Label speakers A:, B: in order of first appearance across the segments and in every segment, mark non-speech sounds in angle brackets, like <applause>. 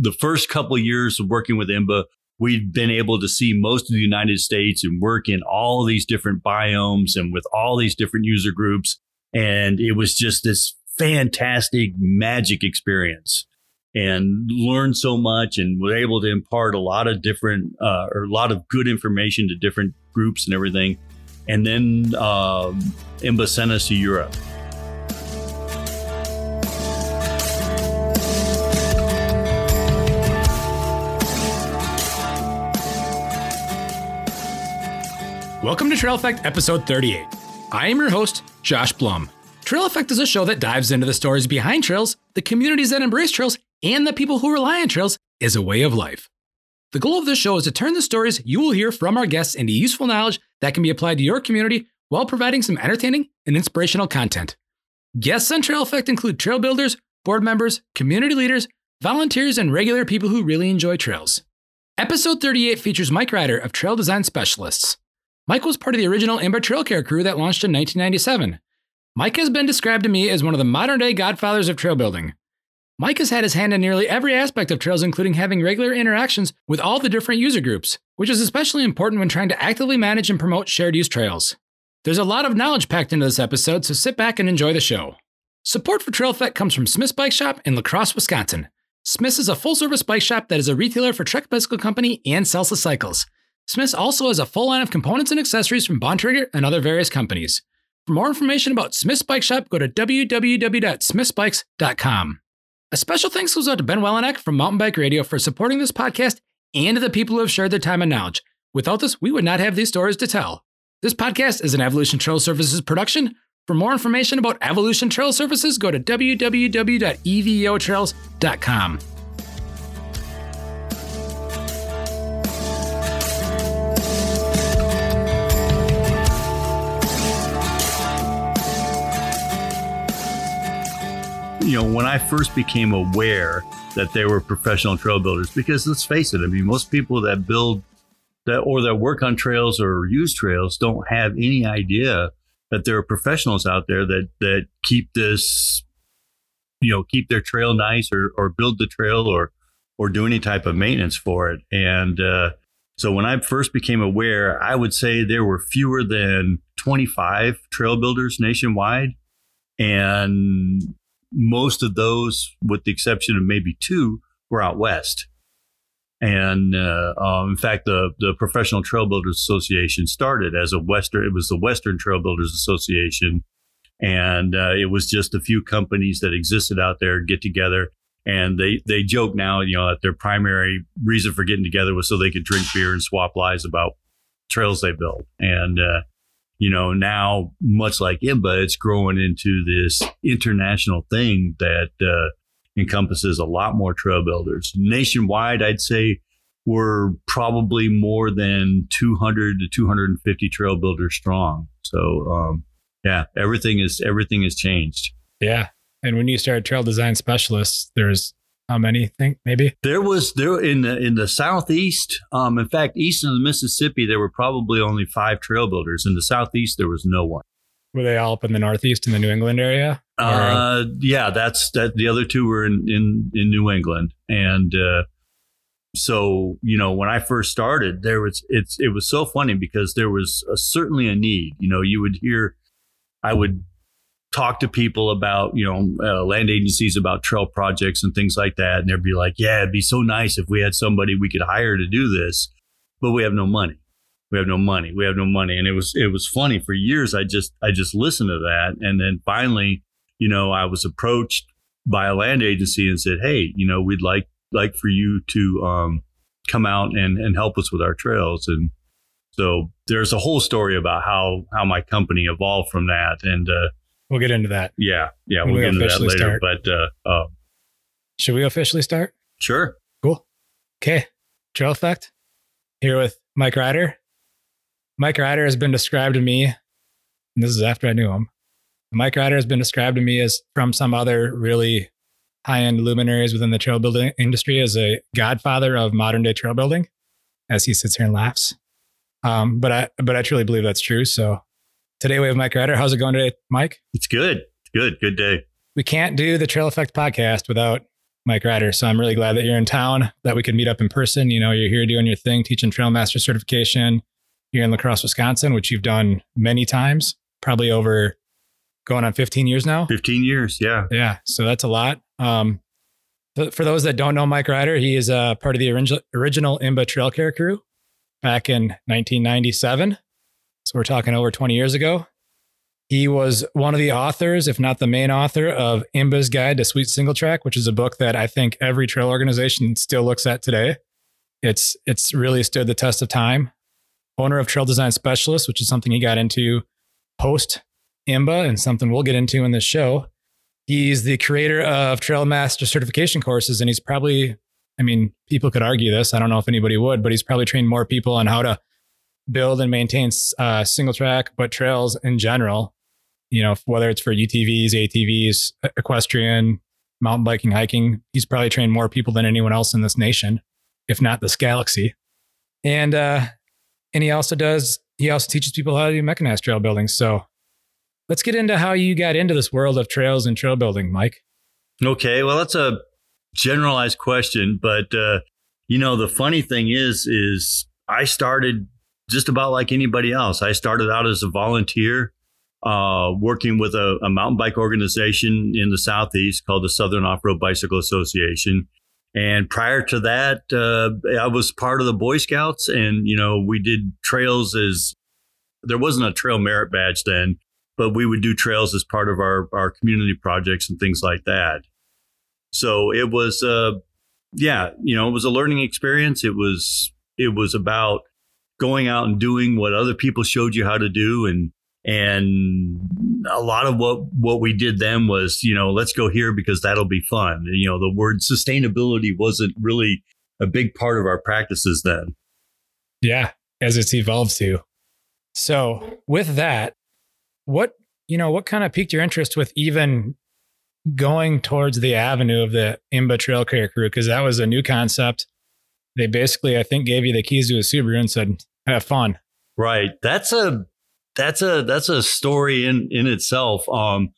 A: the first couple of years of working with IMBA, we'd been able to see most of the United States and work in all these different biomes and with all these different user groups. And it was just this fantastic magic experience and learned so much and were able to impart a lot of different uh, or a lot of good information to different groups and everything. And then uh, IMBA sent us to Europe.
B: Welcome to Trail Effect episode 38. I am your host, Josh Blum. Trail Effect is a show that dives into the stories behind trails, the communities that embrace trails, and the people who rely on trails as a way of life. The goal of this show is to turn the stories you will hear from our guests into useful knowledge that can be applied to your community while providing some entertaining and inspirational content. Guests on Trail Effect include trail builders, board members, community leaders, volunteers, and regular people who really enjoy trails. Episode 38 features Mike Riter of Trail Design Specialists. Mike was part of the original IMBA Trail Care crew that launched in 1997. Mike has been described to me as one of the modern day godfathers of trail building. Mike has had his hand in nearly every aspect of trails, including having regular interactions with all the different user groups, which is especially important when trying to actively manage and promote shared use trails. There's a lot of knowledge packed into this episode, so sit back and enjoy the show. Support for Trail Effect comes from Smith's Bike Shop in La Crosse, Wisconsin. Smith's is a full service bike shop that is a retailer for Trek Bicycle Company and Salsa Cycles. Smith's also has a full line of components and accessories from Bontrager and other various companies. For more information about Smith's Bike Shop, go to www.smithsbikes.com. A special thanks goes out to Ben Welnak from Mountain Bike Radio for supporting this podcast and to the people who have shared their time and knowledge. Without this, we would not have these stories to tell. This podcast is an Evolution Trail Services production. For more information about Evolution Trail Services, go to www.evotrails.com.
A: you know, when I first became aware that they were professional trail builders, because let's face it, I mean, most people that build that or that work on trails or use trails don't have any idea that there are professionals out there that that keep this, you know, keep their trail nice or or build the trail or or do any type of maintenance for it. And uh, so when I first became aware, I would say there were fewer than 25 trail builders nationwide. And most of those, with the exception of maybe two, were out west. And uh, um, in fact, the the Professional Trail Builders Association started as a Western. It was the Western Trail Builders Association, and uh, it was just a few companies that existed out there get together. And they they joke now, you know, that their primary reason for getting together was so they could drink beer and swap lies about trails they built. And uh, you know, now much like IMBA, it's growing into this international thing that uh, encompasses a lot more trail builders. Nationwide, I'd say we're probably more than 200 to 250 trail builders strong. So, um, yeah, everything is everything has changed.
B: Yeah, and when you start Trail Design Specialists, there's how many think maybe?
A: There was there in the in the southeast um in fact east of the mississippi there were probably only five trail builders. In the southeast there was no one.
B: Were they all up in the northeast in the new england area?
A: Uh yeah that's that the other two were in in in new england. And uh so you know when i first started there was it's it was so funny because there was a, certainly a need. You know you would hear i would talk to people about, you know, uh, land agencies about trail projects and things like that. And they'd be like, yeah, it'd be so nice if we had somebody we could hire to do this, but we have no money. We have no money. We have no money. And it was, it was funny for years. I just, I just listened to that. And then finally, you know, I was approached by a land agency and said, Hey, you know, we'd like, like for you to, um, come out and, and help us with our trails. And so there's a whole story about how, how my company evolved from that. And, uh,
B: We'll get into that.
A: Yeah, yeah, we'll, we'll get into that later. Start. But uh, uh,
B: should we officially start?
A: Sure.
B: Cool. Okay. Trail effect. Here with Mike Riter. Mike Riter has been described to me, and this is after I knew him. Mike Riter has been described to me as from some other really high-end luminaries within the trail building industry as a godfather of modern day trail building, as he sits here and laughs. Um, but I but I truly believe that's true. So Today we have Mike Riter. How's it going today, Mike?
A: It's good. It's good. Good day.
B: We can't do the Trail Effect podcast without Mike Riter. So I'm really glad that you're in town, that we could meet up in person. You know, you're here doing your thing, teaching Trail Master certification here in La Crosse, Wisconsin, which you've done many times, probably over going on 15 years now.
A: 15 years, yeah.
B: Yeah. So that's a lot. Um, for those that don't know Mike Riter, he is a part of the original, original IMBA Trail Care crew back in 1997. So we're talking over 20 years ago. He was one of the authors, if not the main author, of IMBA's Guide to Sweet Single Track, which is a book that I think every trail organization still looks at today. It's it's really stood the test of time. Owner of Trail Design Specialist, which is something he got into post IMBA and something we'll get into in this show. He's the creator of Trail Master certification courses, and he's probably, I mean, people could argue this. I don't know if anybody would, but he's probably trained more people on how to build and maintain uh, single track, but trails in general you know, whether it's for UTVs, ATVs, equestrian, mountain biking, hiking, he's probably trained more people than anyone else in this nation, if not this galaxy. And uh, and he also does he also teaches people how to do mechanized trail building. So let's get into how you got into this world of trails and trail building, Mike.
A: Okay, well that's a generalized question, but uh, you know the funny thing is is I started just about like anybody else. I started out as a volunteer uh, working with a, a, mountain bike organization in the southeast called the Southern Off Road Bicycle Association. And prior to that, uh, I was part of the Boy Scouts, and you know we did trails as there wasn't a trail merit badge then, but we would do trails as part of our our community projects and things like that. So it was, uh, yeah, you know, it was a learning experience. It was it was about going out and doing what other people showed you how to do. And and a lot of what what we did then was you know let's go here because that'll be fun. You know the word sustainability wasn't really a big part of our practices then.
B: Yeah as it's evolved to. So with that what you know what kind of piqued your interest with even going towards the avenue of the imba trail care crew? Because that was a new concept. They basically i think gave you the keys to a subaru and said have fun
A: right that's a that's a that's a story in in itself. Um,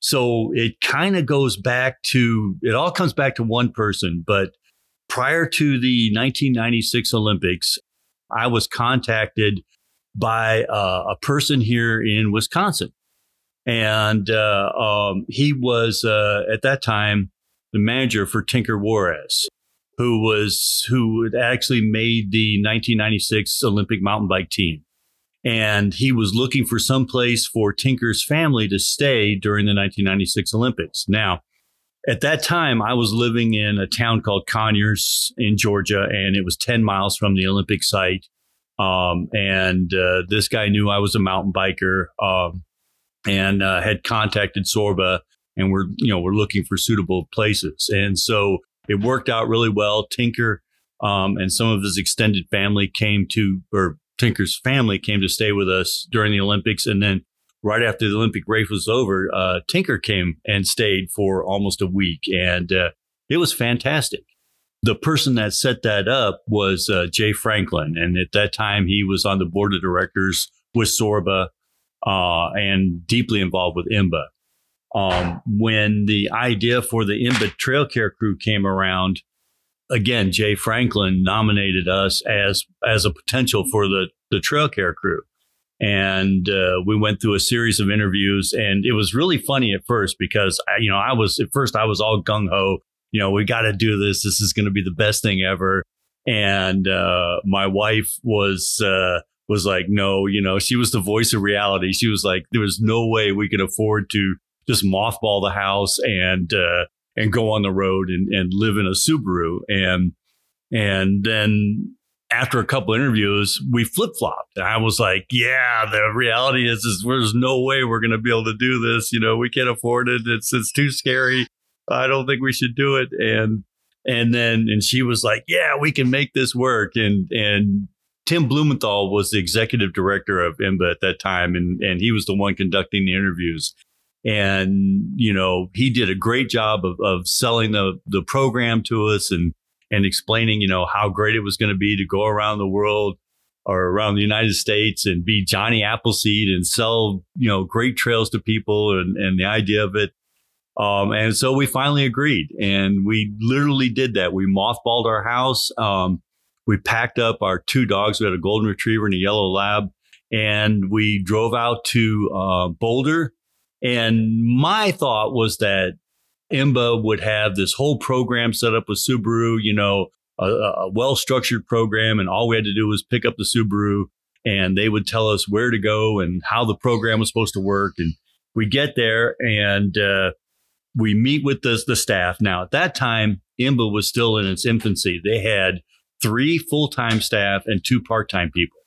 A: so it kind of goes back to it all comes back to one person. But prior to the 1996 Olympics, I was contacted by uh, a person here in Wisconsin, and uh, um, he was uh, at that time the manager for Tinker Juarez, who was who had actually made the 1996 Olympic mountain bike team and he was looking for some place for Tinker's family to stay during the 1996 Olympics. Now, at that time, I was living in a town called Conyers in Georgia, and it was 10 miles from the Olympic site. Um, and uh, this guy knew I was a mountain biker um, and uh, had contacted Sorba, and we're you know we're looking for suitable places. And so it worked out really well. Tinker um, and some of his extended family came to or Tinker's family came to stay with us during the Olympics. And then right after the Olympic race was over, uh, Tinker came and stayed for almost a week. And uh, it was fantastic. The person that set that up was uh, Jay Franklin. And at that time, he was on the board of directors with Sorba uh, and deeply involved with IMBA. Um, when the idea for the IMBA Trail Care Crew came around, again, Jay Franklin nominated us as as a potential for the the trail care crew. And uh, we went through a series of interviews, and it was really funny at first because I, you know I was at first I was all gung ho. You know, we got to do this. This is going to be the best thing ever. And uh, my wife was uh, was like, no, you know, she was the voice of reality. She was like, there was no way we could afford to just mothball the house and uh, and go on the road and, and live in a Subaru. And and then after a couple interviews, we flip flopped. I was like, yeah, the reality is, is there's no way we're going to be able to do this. You know, we can't afford it. It's, it's too scary. I don't think we should do it. And, and then, and she was like, yeah, we can make this work. And, and Tim Blumenthal was the executive director of IMBA at that time. And, and he was the one conducting the interviews and you know he did a great job of, of selling the the program to us and and explaining you know how great it was going to be to go around the world or around the United States and be Johnny Appleseed and sell you know great trails to people and and the idea of it Um, and so we finally agreed, and we literally did that. We mothballed our house. Um, we packed up our two dogs. We had a golden retriever and a yellow lab, and we drove out to uh, Boulder. And my thought was that IMBA would have this whole program set up with Subaru, you know, a, a well structured program, and all we had to do was pick up the Subaru, and they would tell us where to go and how the program was supposed to work. And we get there, and uh, we meet with the, the staff. Now, at that time, IMBA was still in its infancy. They had three full time staff and two part time people.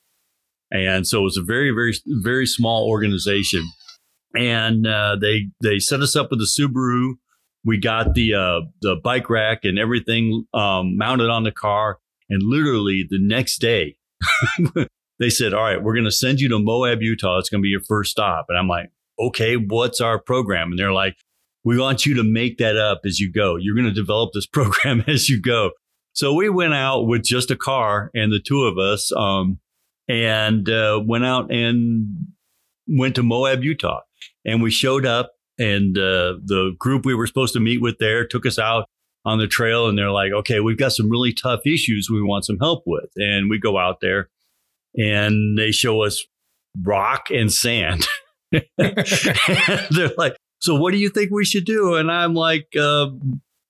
A: And so it was a very, very, very small organization. And uh, they they set us up with a Subaru. We got the uh, the bike rack and everything um, mounted on the car. And literally the next day, <laughs> they said, "All right, we're going to send you to Moab, Utah. It's going to be your first stop." And I'm like, "Okay, what's our program?" And they're like, we want you to make that up as you go. You're going to develop this <laughs> program as you go. So we went out with just a car and the two of us, um, and uh, went out and went to Moab, Utah. And we showed up, and uh, the group we were supposed to meet with there took us out on the trail, and they're like, "Okay, we've got some really tough issues we want some help with." And we go out there, and they show us rock and sand. <laughs> they're like, so what do you think we should do? And I'm like, uh,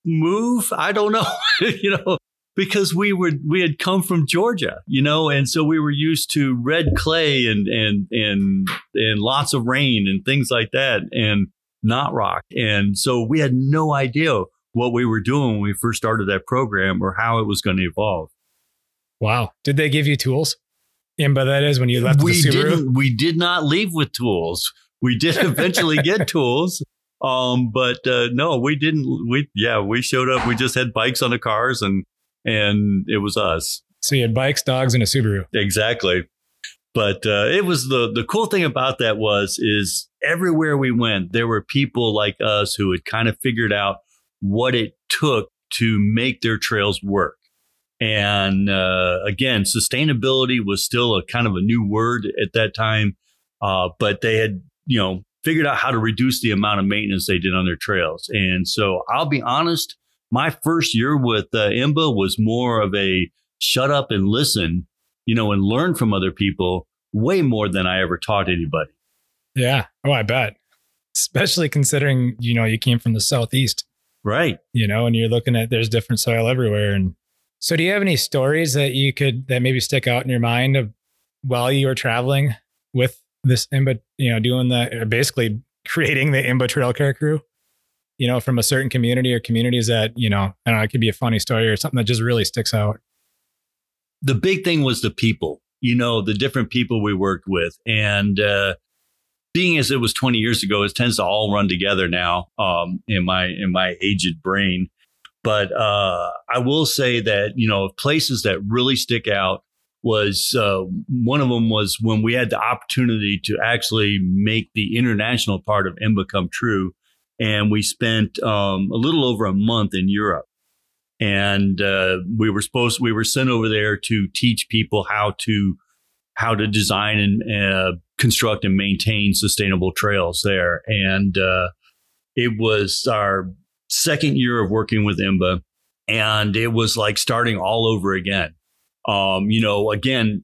A: move? I don't know, <laughs> you know, because we were we had come from Georgia, you know, and so we were used to red clay and and and and lots of rain and things like that, and not rock. And so we had no idea what we were doing when we first started that program or how it was going to evolve.
B: Wow! Did they give you tools? And by that is when you left
A: we Didn't, we did not leave with tools we did <laughs> eventually get tools. Um, but uh, no, we didn't. We yeah, we showed up. We just had bikes on the cars, and and it was us.
B: So you had bikes, dogs, and a Subaru.
A: Exactly. But uh, it was the the cool thing about that was is everywhere we went, there were people like us who had kind of figured out what it took to make their trails work. And uh, again, sustainability was still a kind of a new word at that time, uh, but they had you know, figured out how to reduce the amount of maintenance they did on their trails. And so I'll be honest, my first year with uh, IMBA was more of a shut up and listen, you know, and learn from other people way more than I ever taught anybody.
B: Yeah. Oh, I bet. Especially considering, you know, you came from the Southeast.
A: Right.
B: You know, and you're looking at there's different soil everywhere. And so do you have any stories that you could, that maybe stick out in your mind of while you were traveling with this IMBA, you know, doing the basically creating the IMBA trail care crew, you know, from a certain community or communities that, you know, I don't know, it could be a funny story or something that just really sticks out.
A: The big thing was the people, you know, the different people we worked with. And uh, being as it was 20 years ago, it tends to all run together now um, in my in my aged brain. But uh, I will say that, you know, places that really stick out was uh, one of them was when we had the opportunity to actually make the international part of IMBA come true. And we spent um, a little over a month in Europe. And uh, we were supposed, we were sent over there to teach people how to, how to design and uh, construct and maintain sustainable trails there. And uh, it was our second year of working with IMBA. And it was like starting all over again um, you know, again,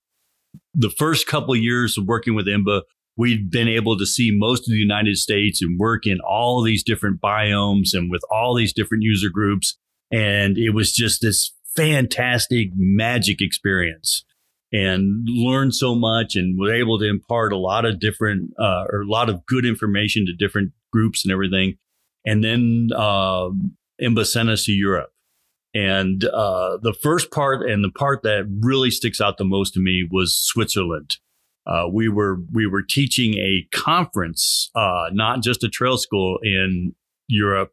A: the first couple of years of working with IMBA, we'd been able to see most of the United States and work in all these different biomes and with all these different user groups. And it was just this fantastic magic experience and learned so much and were able to impart a lot of different uh, or a lot of good information to different groups and everything. And then uh, IMBA sent us to Europe. And uh, the first part and the part that really sticks out the most to me was Switzerland. Uh, we were we were teaching a conference, uh, not just a trail school in Europe,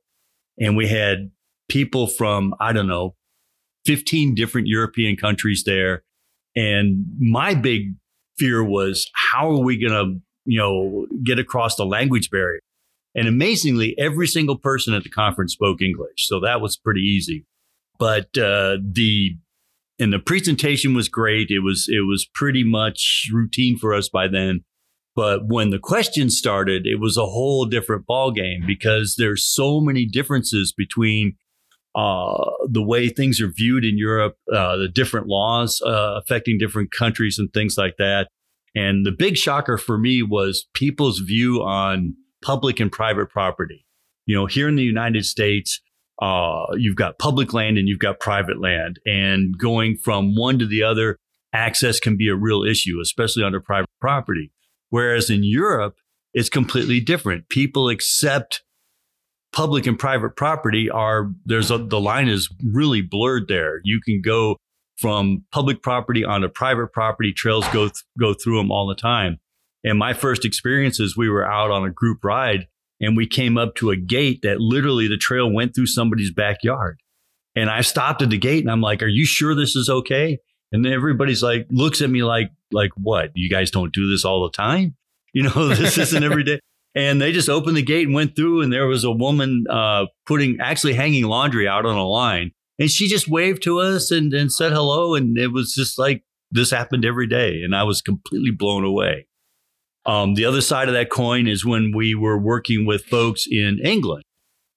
A: and we had people from I don't know, fifteen different European countries there. And my big fear was how are we going to you know get across the language barrier? And amazingly, every single person at the conference spoke English, so that was pretty easy but uh, the and the presentation was great. It was it was pretty much routine for us by then. But when the questions started, it was a whole different ballgame because there's so many differences between uh, the way things are viewed in Europe, uh, the different laws uh, affecting different countries and things like that. And the big shocker for me was people's view on public and private property. You know, here in the United States, uh, you've got public land and you've got private land, and going from one to the other, access can be a real issue, especially under private property. Whereas in Europe, it's completely different. People accept public and private property are there's a, the line is really blurred there. You can go from public property onto private property. Trails go th- go through them all the time. And my first experiences, we were out on a group ride and we came up to a gate that literally the trail went through somebody's backyard. And I stopped at the gate and I'm like, "Are you sure this is okay?" And everybody's like, looks at me like, "Like what? You guys don't do this all the time? <laughs> You know, this isn't every day." And they just opened the gate and went through, and there was a woman uh, putting actually hanging laundry out on a line, and she just waved to us and, and said hello, and it was just like this happened every day, and I was completely blown away. Um, the other side of that coin is when we were working with folks in England,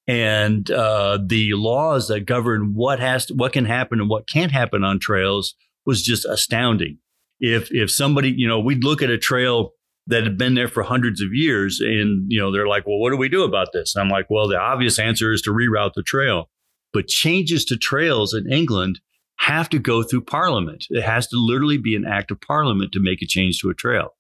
A: and uh, the laws that govern what has to, what can happen and what can't happen on trails was just astounding. If if somebody, you know, we'd look at a trail that had been there for hundreds of years. And, you know, they're like, well, what do we do about this? And I'm like, well, the obvious answer is to reroute the trail. But changes to trails in England have to go through parliament. It has to literally be an act of parliament to make a change to a trail.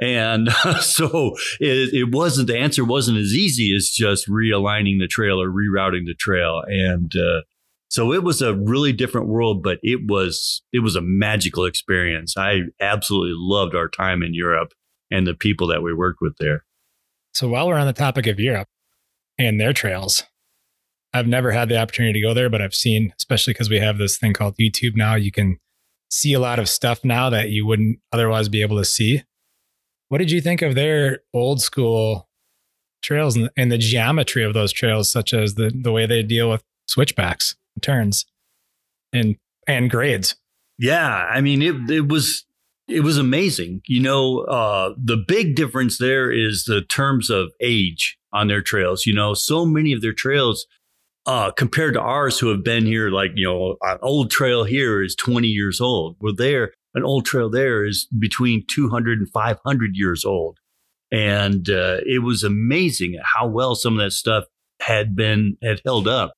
A: And <laughs> so it, it, wasn't, the answer wasn't as easy as just realigning the trail or rerouting the trail. And, uh, so it was a really different world, but it was, it was a magical experience. I absolutely loved our time in Europe and the people that we worked with there.
B: So while we're on the topic of Europe and their trails, I've never had the opportunity to go there, but I've seen, especially because we have this thing called YouTube now, you can see a lot of stuff now that you wouldn't otherwise be able to see. What did you think of their old school trails and, and the geometry of those trails, such as the, the way they deal with switchbacks, turns, and and grades?
A: Yeah, I mean it it was it was amazing. You know, uh, the big difference there is the terms of age on their trails. You know, so many of their trails uh, compared to ours who have been here, like, you know, an old trail here is 20 years old. Well, there, an old trail there is between 200 and 500 years old. And uh, it was amazing how well some of that stuff had been, had held up.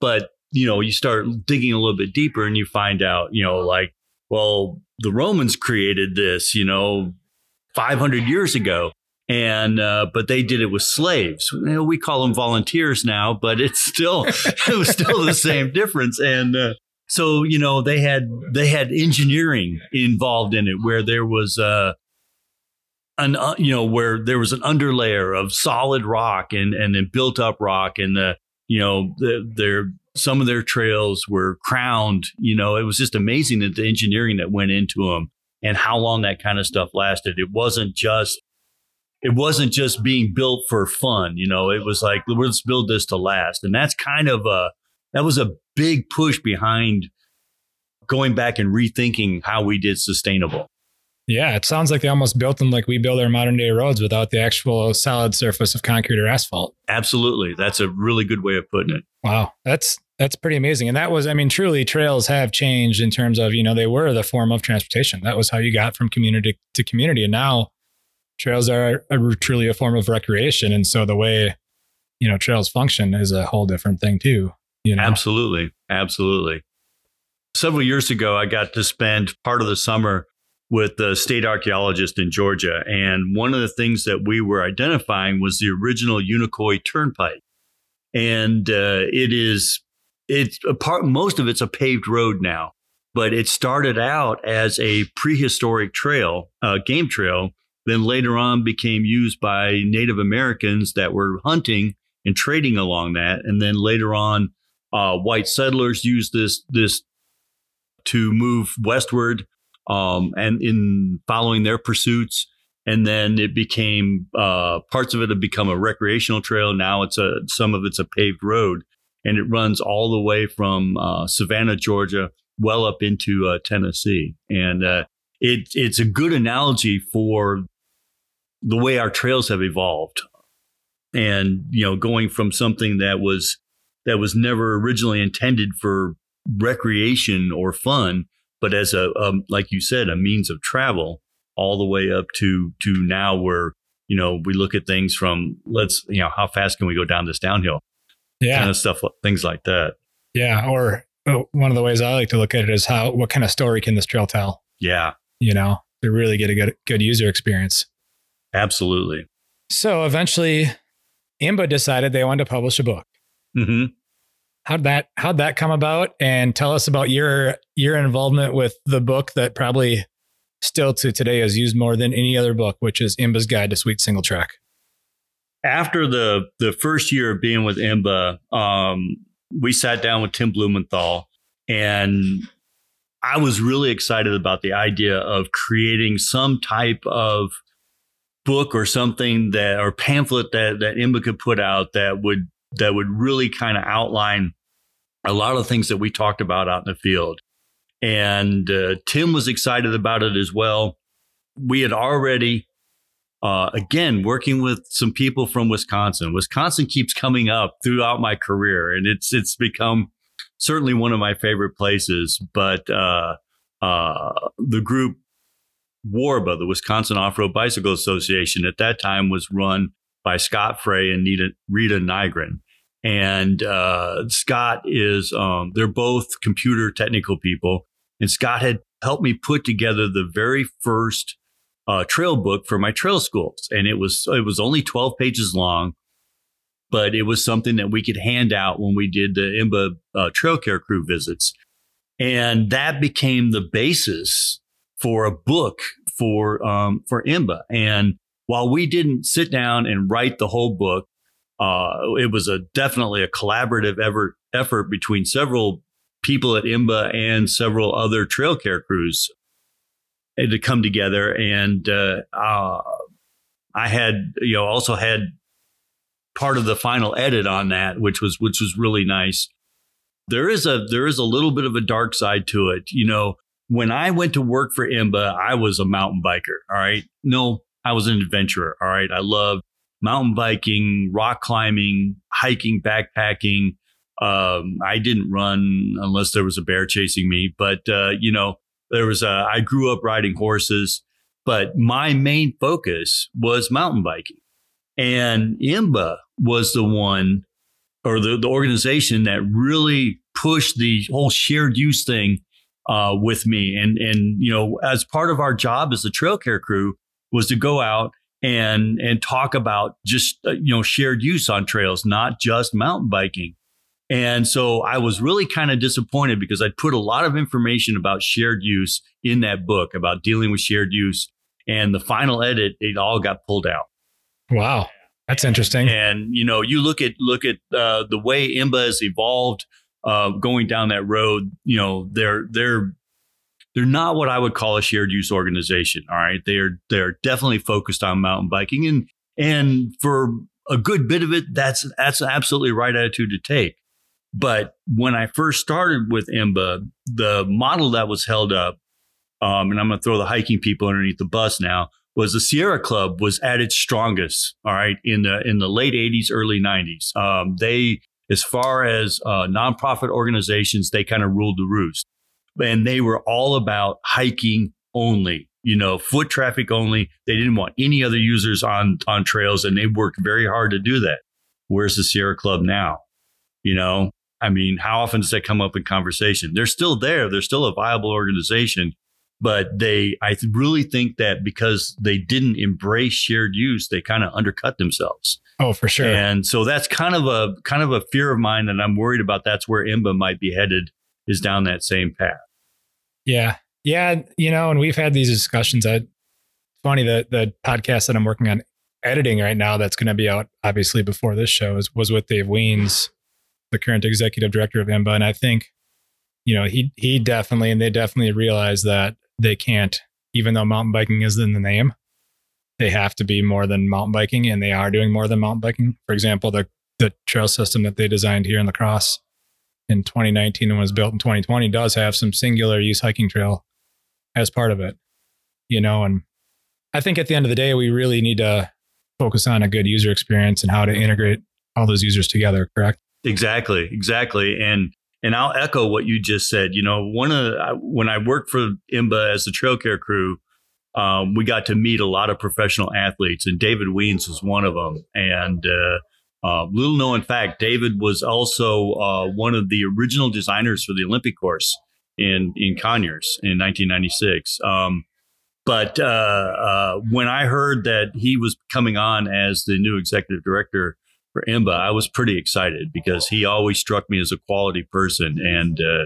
A: But, you know, you start digging a little bit deeper and you find out, you know, like, well, the Romans created this, you know, 500 years ago. And, uh, but they did it with slaves. You know, we call them volunteers now, but it's still, <laughs> it was still the same difference. And, uh, so, you know, they had, they had engineering involved in it where there was, uh, an, uh, you know, where there was an underlayer of solid rock and, and then built up rock and the, you know, the, their some of their trails were crowned. You know, it was just amazing that the engineering that went into them and how long that kind of stuff lasted. It wasn't just it wasn't just being built for fun. You know, it was like let's build this to last, and that's kind of a that was a big push behind going back and rethinking how we did sustainable.
B: Yeah, it sounds like they almost built them like we build our modern day roads without the actual solid surface of concrete or asphalt.
A: Absolutely. That's a really good way of putting it.
B: Wow. That's that's pretty amazing. And that was, I mean, truly trails have changed in terms of, you know, they were the form of transportation. That was how you got from community to community. And now trails are, are truly a form of recreation. And so the way, you know, trails function is a whole different thing too. You know?
A: Absolutely. Absolutely. Several years ago, I got to spend part of the summer with the state archaeologist in Georgia. And one of the things that we were identifying was the original Unicoi Turnpike. And uh, it is it's a part, most of it's a paved road now, but it started out as a prehistoric trail, uh, game trail, then later on became used by Native Americans that were hunting and trading along that. And then later on, uh, white settlers used this, this to move westward um, and in following their pursuits. And then it became uh, parts of it have become a recreational trail. Now it's a some of it's a paved road and it runs all the way from uh, Savannah, Georgia, well up into uh, Tennessee. And uh, it, it's a good analogy for the way our trails have evolved and you know going from something that was that was never originally intended for recreation or fun but as a um, like you said a means of travel all the way up to to now where you know we look at things from let's you know how fast can we go down this downhill?
B: Yeah.
A: Kind of stuff things like that.
B: Yeah or one of the ways i like to look at it is how what kind of story can this trail tell?
A: Yeah.
B: You know to really get a good good user experience.
A: Absolutely.
B: So eventually IMBA decided they wanted to publish a book.
A: Mm-hmm.
B: How'd that how'd that come about? And tell us about your your involvement with the book that probably still to today is used more than any other book, which is IMBA's Guide to Sweet Single Track.
A: After the the first year of being with IMBA, um, we sat down with Tim Blumenthal, and I was really excited about the idea of creating some type of book or something that or pamphlet that that IMBA could put out that would that would really kind of outline a lot of things that we talked about out in the field. And uh, Tim was excited about it as well. We had already, uh, again, working with some people from Wisconsin. Wisconsin keeps coming up throughout my career, and it's it's become certainly one of my favorite places. But uh, uh the group WORBA, the Wisconsin Off Road Bicycle Association, at that time was run by Scott Frey and Nita, Rita Nygren. And uh, Scott is, um, they're both computer technical people. And Scott had helped me put together the very first uh, trail book for my trail schools. And it was, it was only 12 pages long, but it was something that we could hand out when we did the IMBA uh, trail care crew visits. And that became the basis for a book for um, for IMBA. And while we didn't sit down and write the whole book, uh, it was a definitely a collaborative effort effort between several people at IMBA and several other trail care crews to come together. And uh, uh, I had you know also had part of the final edit on that, which was which was really nice. There is a there is a little bit of a dark side to it. You know, when I went to work for IMBA, I was a mountain biker. All right. No, I was an adventurer. All right. I loved mountain biking, rock climbing, hiking, backpacking. Um, I didn't run unless there was a bear chasing me, but, uh, you know, there was a, I grew up riding horses, but my main focus was mountain biking. And IMBA was the one or the, the organization that really pushed the whole shared use thing uh, with me. And and you know, as part of our job as the trail care crew was to go out and and talk about just uh, you know shared use on trails, not just mountain biking. And so I was really kind of disappointed because I'd put a lot of information about shared use in that book about dealing with shared use. And the final edit, it all got pulled out.
B: Wow. That's interesting.
A: And, you know, you look at look at uh, the way IMBA has evolved uh, going down that road, you know, they're they're they're not what I would call a shared use organization. All right, they're they're definitely focused on mountain biking, and and for a good bit of it, that's that's absolutely right attitude to take. But when I first started with IMBA, the model that was held up, um, and I'm going to throw the hiking people underneath the bus now, was the Sierra Club was at its strongest. All right, in the in the late '80s, early '90s, um, they as far as uh, nonprofit organizations, they kind of ruled the roost. And they were all about hiking only, you know, foot traffic only. They didn't want any other users on, on trails, and they worked very hard to do that. Where's the Sierra Club now? You know, I mean, how often does that come up in conversation? They're still there. They're still a viable organization, but they, I really think that because they didn't embrace shared use, they kind of undercut themselves.
B: Oh, for sure.
A: And so that's kind of a kind of a fear of mine that I'm worried about. That's where IMBA might be headed is down that same path.
B: Yeah. Yeah. You know, and we've had these discussions. I, funny that the podcast that I'm working on editing right now that's going to be out obviously before this show is, was with Dave Wiens, the current executive director of IMBA. And I think, you know, he he definitely and they definitely realize that they can't, even though mountain biking is in the name, they have to be more than mountain biking and they are doing more than mountain biking. For example, the the trail system that they designed here in La Crosse in 2019 and was built in 2020 does have some singular use hiking trail as part of it. You know, and I think at the end of the day, we really need to focus on a good user experience and how to integrate all those users together. Correct?
A: Exactly, exactly. And and I'll echo what you just said. You know, one of the, when I worked for IMBA as the trail care crew, um, we got to meet a lot of professional athletes, and David Wiens was one of them. And uh, uh, little known fact, David was also uh, one of the original designers for the Olympic course in in Conyers in 1996. Um, but uh, uh, when I heard that he was coming on as the new executive director for IMBA, I was pretty excited because he always struck me as a quality person, and uh,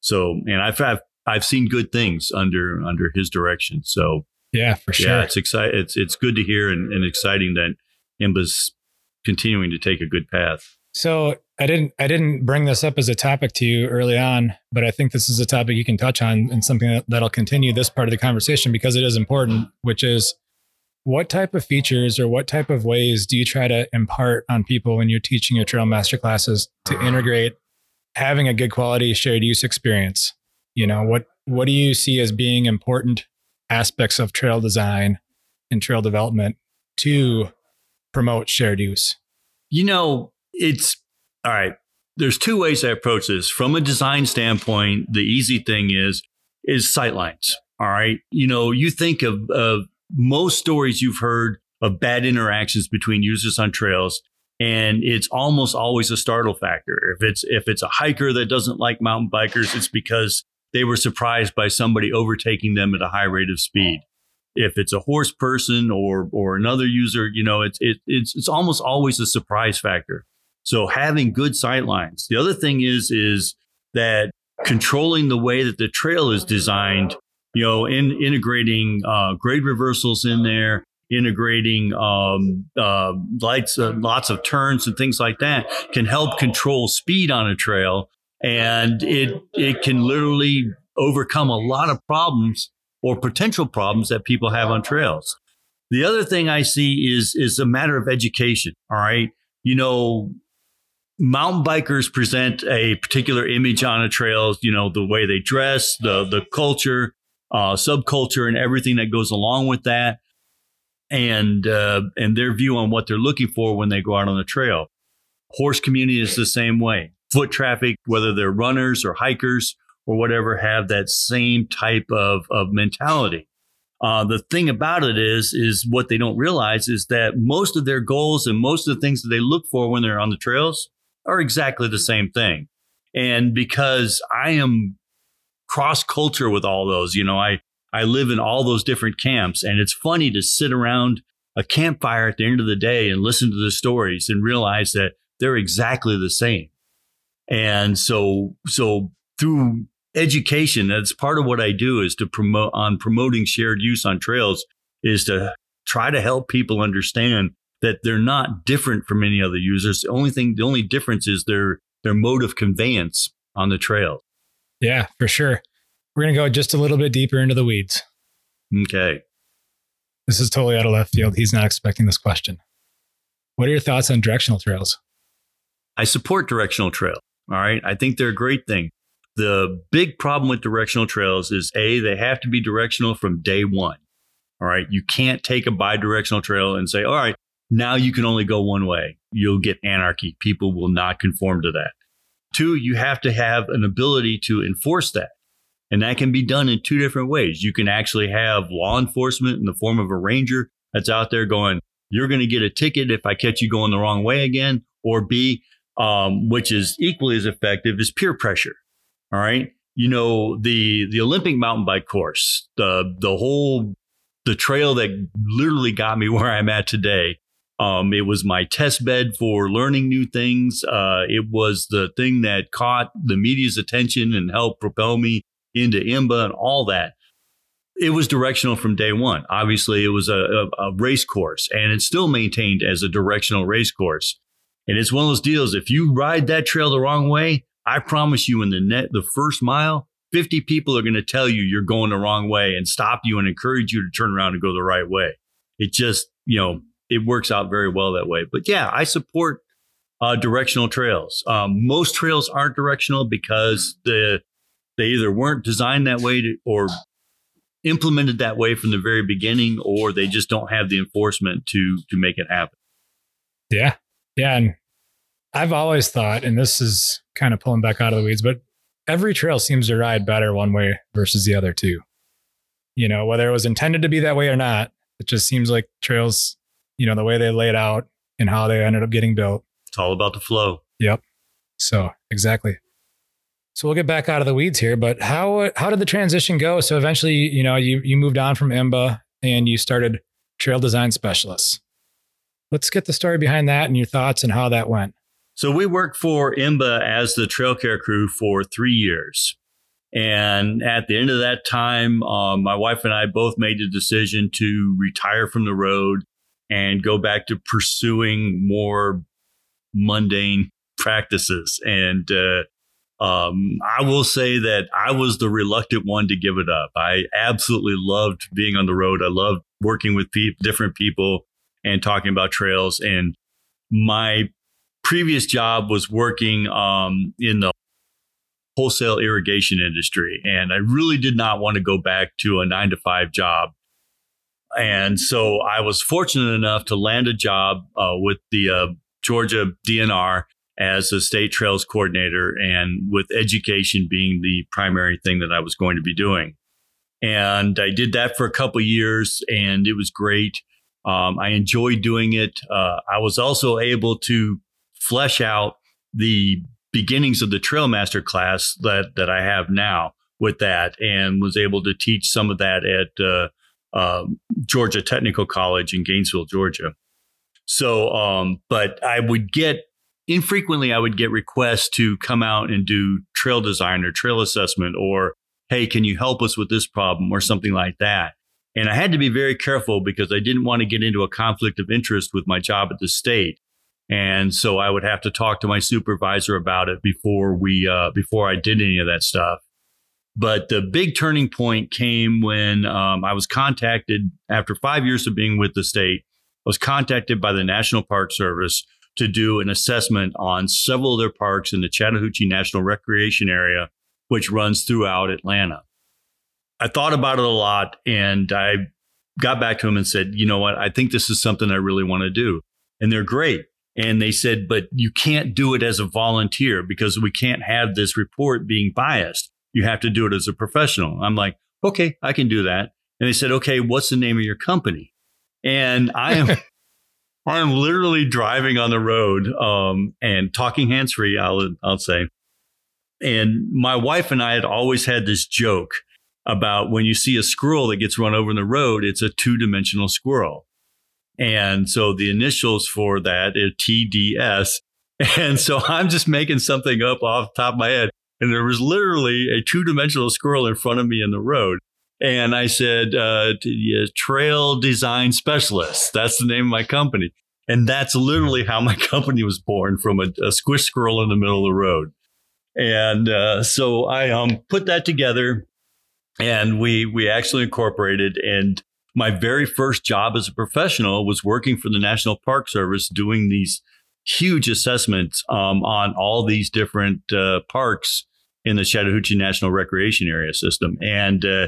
A: so and I've, I've I've seen good things under under his direction. So
B: yeah, for sure.
A: Yeah, it's exciting. It's it's good to hear and, and exciting that IMBA's continuing to take a good path.
B: So I didn't I didn't bring this up as a topic to you early on, but I think this is a topic you can touch on and something that, that'll continue this part of the conversation because it is important, which is what type of features or what type of ways do you try to impart on people when you're teaching your trail master classes to integrate having a good quality shared use experience? You know, what what do you see as being important aspects of trail design and trail development to promote shared use?
A: You know, it's all right. There's two ways I approach this. From a design standpoint, the easy thing is is sightlines. All right. You know, you think of, of most stories you've heard of bad interactions between users on trails, and it's almost always a startle factor. If it's if it's a hiker that doesn't like mountain bikers, it's because they were surprised by somebody overtaking them at a high rate of speed. If it's a horse person or or another user, you know, it's it, it's it's almost always a surprise factor. So having good sight lines. The other thing is is that controlling the way that the trail is designed, you know, in integrating uh, grade reversals in there, integrating um, uh, lights, uh, lots of turns and things like that can help control speed on a trail, and it it can literally overcome a lot of problems or potential problems that people have on trails. The other thing I see is is a matter of education. All right, you know, mountain bikers present a particular image on a trail, you know, the way they dress, the the culture, uh, subculture, and everything that goes along with that, and uh, and their view on what they're looking for when they go out on the trail. Horse community is the same way. Foot traffic, whether they're runners or hikers or whatever, have that same type of of mentality. Uh, the thing about it is, is what they don't realize is that most of their goals and most of the things that they look for when they're on the trails are exactly the same thing. And because I am cross culture with all those, you know, I, I live in all those different camps and it's funny to sit around a campfire at the end of the day and listen to the stories and realize that they're exactly the same. And so, so through education, that's part of what I do is to promote on promoting shared use on trails is to try to help people understand that they're not different from any other users. The only thing, the only difference is their their mode of conveyance on the trail.
B: Yeah, for sure. We're gonna go just a little bit deeper into the weeds.
A: Okay.
B: This is totally out of left field. He's not expecting this question. What are your thoughts on directional trails?
A: I support directional trail. All right. I think they're a great thing. The big problem with directional trails is A, they have to be directional from day one. All right. You can't take a bi directional trail and say, all right, now you can only go one way. You'll get anarchy. People will not conform to that. Two, you have to have an ability to enforce that. And that can be done in two different ways. You can actually have law enforcement in the form of a ranger that's out there going, you're going to get a ticket if I catch you going the wrong way again. Or B, um, which is equally as effective, is peer pressure. All right. You know, the, the Olympic mountain bike course, the, the whole, the trail that literally got me <laughs> where I'm at today um, it was my test bed for learning new things. Uh, it was the thing that caught the media's attention and helped propel me into IMBA and all that. It was directional from day one. Obviously, it was a, a, a race course, and it's still maintained as a directional race course. And it's one of those deals. If you ride that trail the wrong way, I promise you, in the net, the first mile, 50 people are going to tell you you're going the wrong way and stop you and encourage you to turn around and go the right way. It just, you know, it works out very well that way. But yeah, I support uh, directional trails. Um, most trails aren't directional because the they either weren't designed that way to, or implemented that way from the very beginning, or they just don't have the enforcement to to make it happen.
B: Yeah, yeah, and I've always thought, and this is kind of pulling back out of the weeds, but every trail seems to ride better one way versus the other too. You know, whether it was intended to be that way or not, it just seems like trails, you know, the way they laid out and how they ended up getting built.
A: It's all about the flow.
B: Yep. So exactly. So we'll get back out of the weeds here, but how how did the transition go? So eventually, you know, you you moved on from IMBA and you started Trail Design Specialists. Let's get the story behind that and your thoughts and how that went.
A: So we worked for IMBA as the trail care crew for three years. And at the end of that time, um, my wife and I both made the decision to retire from the road and go back to pursuing more mundane practices. And uh, um, I will say that I was the reluctant one to give it up. I absolutely loved being on the road. I loved working with pe- different people and talking about trails. And my previous job was working um, in the wholesale irrigation industry. And I really did not want to go back to a nine to five job. And so I was fortunate enough to land a job uh, with the uh, Georgia DNR as a state trails coordinator and with education being the primary thing that I was going to be doing. And I did that for a couple years and it was great. Um, I enjoyed doing it. Uh, I was also able to flesh out the beginnings of the Trailmaster class that, that I have now with that and was able to teach some of that at uh, uh, Georgia Technical College in Gainesville, Georgia. So, um, but I would get infrequently, I would get requests to come out and do trail design or trail assessment or, hey, can you help us with this problem or something like that. And I had to be very careful because I didn't want to get into a conflict of interest with my job at the state. And so I would have to talk to my supervisor about it before we, uh, before I did any of that stuff. But the big turning point came when um, I was contacted after five years of being with the state. I was contacted by the National Park Service to do an assessment on several of their parks in the Chattahoochee National Recreation Area, which runs throughout Atlanta. I thought about it a lot and I got back to them and said, you know what? I think this is something I really want to do. And they're great. And they said, but you can't do it as a volunteer because we can't have this report being biased. You have to do it as a professional. I'm like, okay, I can do that. And they said, okay, what's the name of your company? And I am <laughs> I'm literally driving on the road um, and talking hands free. I'll I'll say. And my wife and I had always had this joke about when you see a squirrel that gets run over in the road, it's a two dimensional squirrel. And so the initials for that is TDS. And so <laughs> I'm just making something up off top of my head. And there was literally a two dimensional squirrel in front of me in the road. And I said, uh, Trail Design Specialist. That's the name of my company. And that's literally how my <laughs> company was born from a, a squish squirrel in the middle of the road. And uh, so I um, put that together and we, we actually incorporated. And my very first job as a professional was working for the National Park Service doing these huge assessments um, on all these different uh, parks in the Chattahoochee National Recreation Area system. And uh,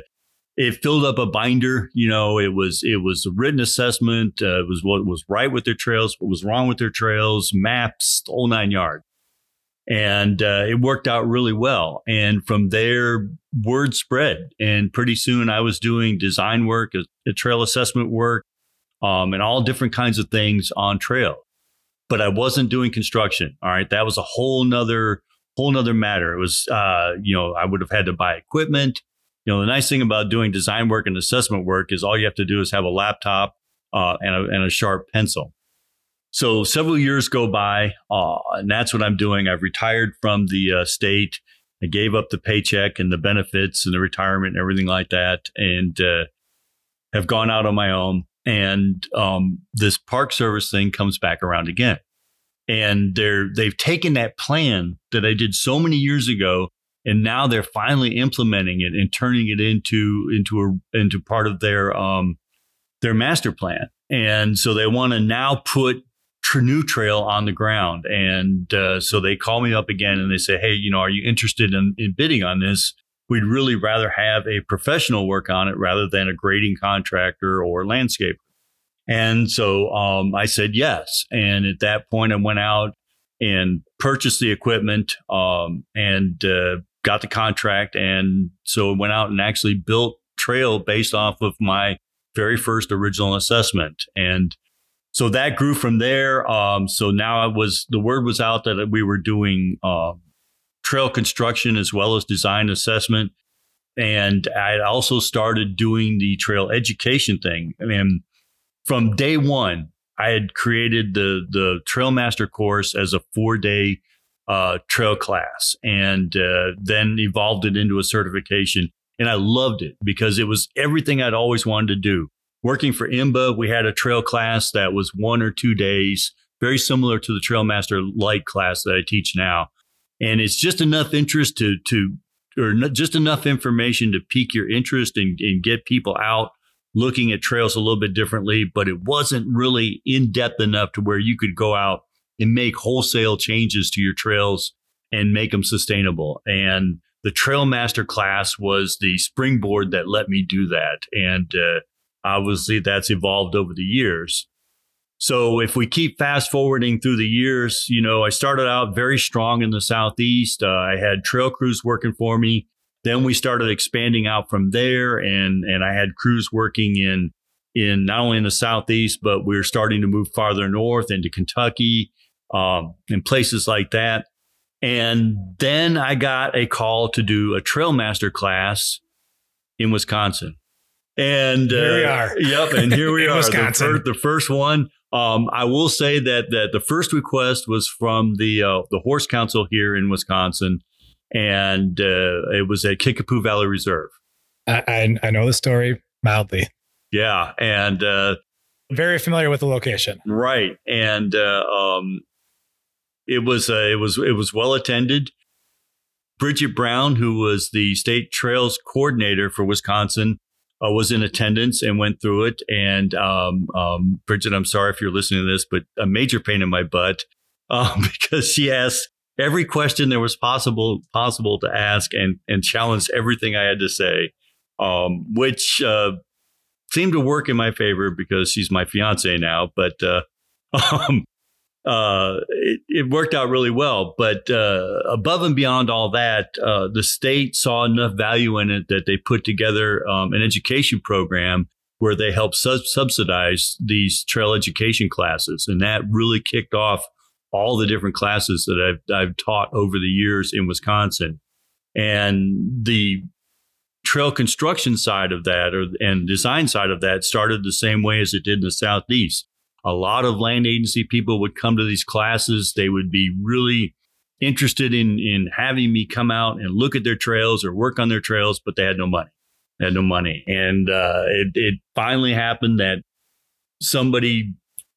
A: it filled up a binder. You know, it was it was a written assessment. Uh, it was what was right with their trails, what was wrong with their trails, maps, the whole nine yards. And uh, it worked out really well. And from there, word spread. And pretty soon, I was doing design work, a, a trail assessment work, um, and all different kinds of things on trail. But I wasn't doing construction. All right, that was a whole nother whole nother matter. It was, uh, you know, I would have had to buy equipment you know, the nice thing about doing design work and assessment work is all you have to do is have a laptop uh, and, a, and a sharp pencil. So several years go by, uh, and that's what I'm doing. I've retired from the uh, state. I gave up the paycheck and the benefits and the retirement and everything like that, and uh, have gone out on my own. And um, this Park Service thing comes back around again, and they're they've taken that plan that I did so many years ago and now they're finally implementing it and turning it into into a into part of their um their master plan. And so they want to now put New Trail on the ground. And uh, so they call me up again and they say, "Hey, you know, are you interested in, in bidding on this? we'd really rather have a professional work on it rather than a grading contractor or landscaper. And so um, I said yes. And at that point, I went out and purchased the equipment um, and uh, got the contract. And so went out and actually built trail based off of my very first original assessment. And so that grew from there. Um, so now it was the word was out that we were doing uh, trail construction as well as design assessment. And I also started doing the trail education thing. I mean, from day one, I had created the the Trailmaster course as a four day uh, trail class, and uh, then evolved it into a certification. And I loved it because it was everything I'd always wanted to do. Working for IMBA, we had a trail class that was one or two days, very similar to the Trailmaster Light class that I teach now. And it's just enough interest to to or just enough information to pique your interest and, and get people out looking at trails a little bit differently, but it wasn't really in depth enough to where you could go out and make wholesale changes to your trails and make them sustainable. And the Trail Master class was the springboard that let me do that. And uh, obviously, that's evolved over the years. So if we keep fast forwarding through the years, you know, I started out very strong in the Southeast. Uh, I had trail crews working for me. Then we started expanding out from there, and and I had crews working in in not only in the southeast, but we were starting to move farther north into Kentucky um, and places like that. And then I got a call to do a trail master class in Wisconsin. And
B: here uh, we are.
A: Yep, and here we <laughs> are.
B: Wisconsin.
A: The, fir- the first one. Um, I will say that that the first request was from the uh, the Horse Council here in Wisconsin, and uh, it was at Kickapoo Valley Reserve.
B: I, I, I know the story mildly.
A: Yeah, and uh,
B: very familiar with the location.
A: Right, and uh, um, it was uh, it was it was well attended. Bridget Brown, who was the state trails coordinator for Wisconsin, uh, was in attendance and went through it. And um, um, Bridget, I'm sorry if you're listening to this, but a major pain in my butt um, <laughs> because she asked every question there was possible possible to ask and and challenged everything I had to say, um, which uh, seemed to work in my favor because she's my fiance now. But uh, <laughs> um, uh, it, it, worked out really well. But uh, above and beyond all that, uh, the state saw enough value in it that they put together um, an education program where they helped sub- subsidize these trail education classes, and that really kicked off all the different classes that I've, I've taught over the years in Wisconsin. And the trail construction side of that or and design side of that started the same way as it did in the southeast. A lot of land agency people would come to these classes. They would be really interested in in having me come out and look at their trails or work on their trails, but they had no money. They had no money, and uh, it, it finally happened that somebody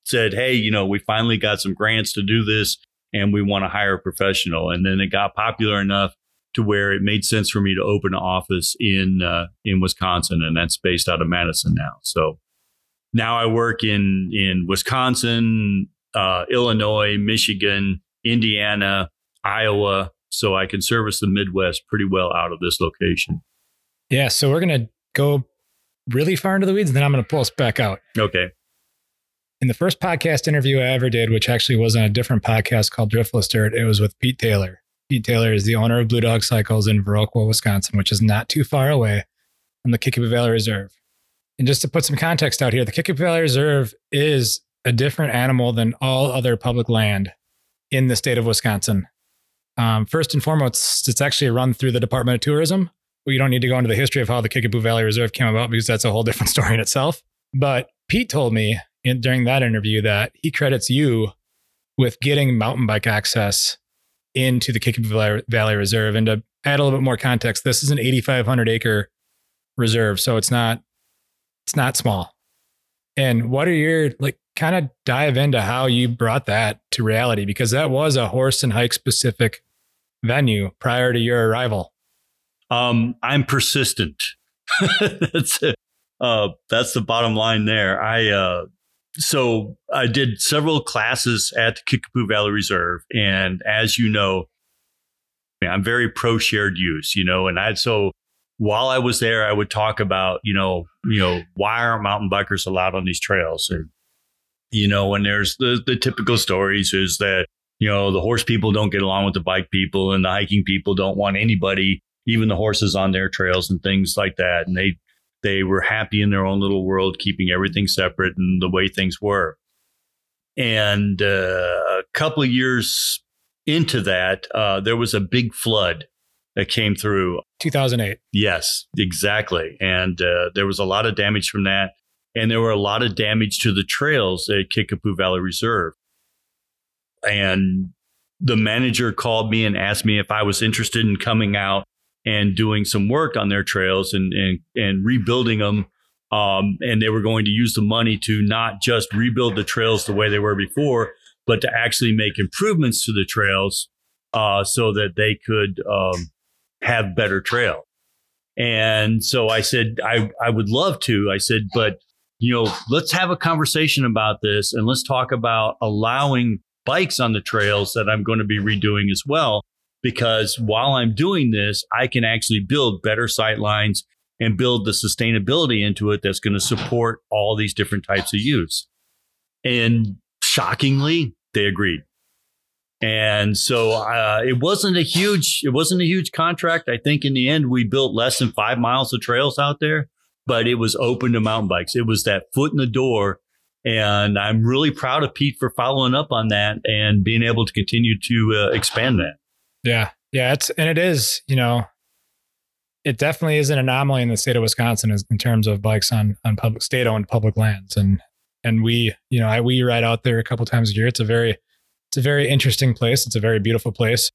A: said, Hey, you know, we finally got some grants to do this and we want to hire a professional. And then it got popular enough to where it made sense for me to open an office in uh, in Wisconsin, and that's based out of Madison now. So now I work in in Wisconsin, uh, Illinois, Michigan, Indiana, Iowa, so I can service the Midwest pretty well out of this location.
B: Yeah, so we're gonna go really far into the weeds, and then I'm gonna pull us back out.
A: Okay
B: in the first podcast interview I ever did, which actually was on a different podcast called Driftless Dirt, it was with Pete Taylor. Pete Taylor is the owner of Blue Dog Cycles in Viroqua, Wisconsin, which is not too far away from the Kickapoo Valley Reserve. And just to put some context out here, the Kickapoo Valley Reserve is a different animal than all other public land in the state of Wisconsin. Um, first and foremost, it's actually run through the Department of Tourism. We don't need to go into the history of how the Kickapoo Valley Reserve came about because that's a whole different <laughs> story in itself. But Pete told me in, during that interview that he credits you with getting mountain bike access into the Kickapoo Valley Reserve. And to add a little bit more context, this is an 8,500 acre reserve, so it's not it's not small. And what are your like? Kind of dive into how you brought that to reality because that was a horse and hike specific venue prior to your arrival.
A: Um, I'm persistent. <laughs> that's uh, that's the bottom line there. I uh, so I did several classes at the Kickapoo Valley Reserve, and as you know, I'm very pro shared use, you know, and I so while I was there, I would talk about, you know, you know, why aren't mountain bikers allowed on these trails? And, you know, when there's the, the typical stories is that, you know, the horse people don't get along with the bike people and the hiking people don't want anybody, even the horses on their trails and things like that. And they, they were happy in their own little world, keeping everything separate and the way things were. And uh, a couple of years into that, uh, there was a big flood that came through
B: 2008.
A: Yes, exactly. And uh, there was a lot of damage from that. And there were a lot of damage to the trails at Kickapoo Valley Reserve. And the manager called me and asked me if I was interested in coming out and doing some work on their trails and, and, and rebuilding them. Um, and they were going to use the money to not just rebuild the trails the way they were before, but to actually make improvements to the trails uh, so that they could um, have better trail. And so I said, I, I would love to. I said, but, you know, let's have a conversation about this and let's talk about allowing bikes on the trails that I'm going to be redoing as well. Because while I'm doing this, I can actually build better sight lines and build the sustainability into it that's going to support all these different types of use. And shockingly, they agreed. And so uh, it wasn't a huge it wasn't a huge contract. I think in the end we built less than five miles of trails out there, but it was open to mountain bikes. It was that foot in the door, and I'm really proud of Pete for following up on that and being able to continue to uh, expand that.
B: Yeah, yeah, it's and it is you know, it definitely is an anomaly in the state of Wisconsin in terms of bikes on on public state owned public lands, and and we you know I we ride out there a couple times a year. It's a very it's a very interesting place. It's a very beautiful place.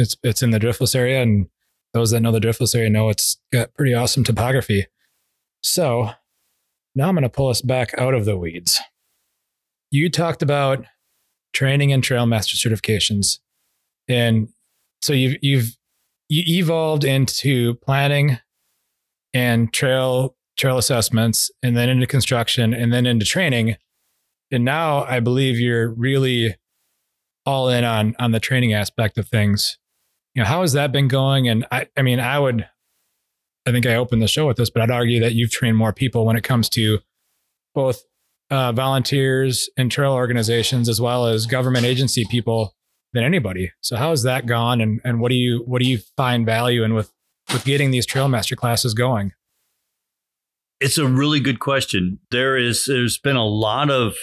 B: It's it's in the Driftless area, and those that know the Driftless area know it's got pretty awesome topography. So now I'm going to pull us back out of the weeds. You talked about training and trailmaster certifications, and so you've you've you evolved into planning and trail trail assessments, and then into construction, and then into training. And now I believe you're really all in on on the training aspect of things. You know, how has that been going? And I, I mean, I would, I think I opened the show with this, but I'd argue that you've trained more people when it comes to both uh, volunteers and trail organizations as well as government agency people than anybody. So how has that gone? And and what do you what do you find value in with with getting these trail master classes going?
A: It's a really good question. There is there's been a lot of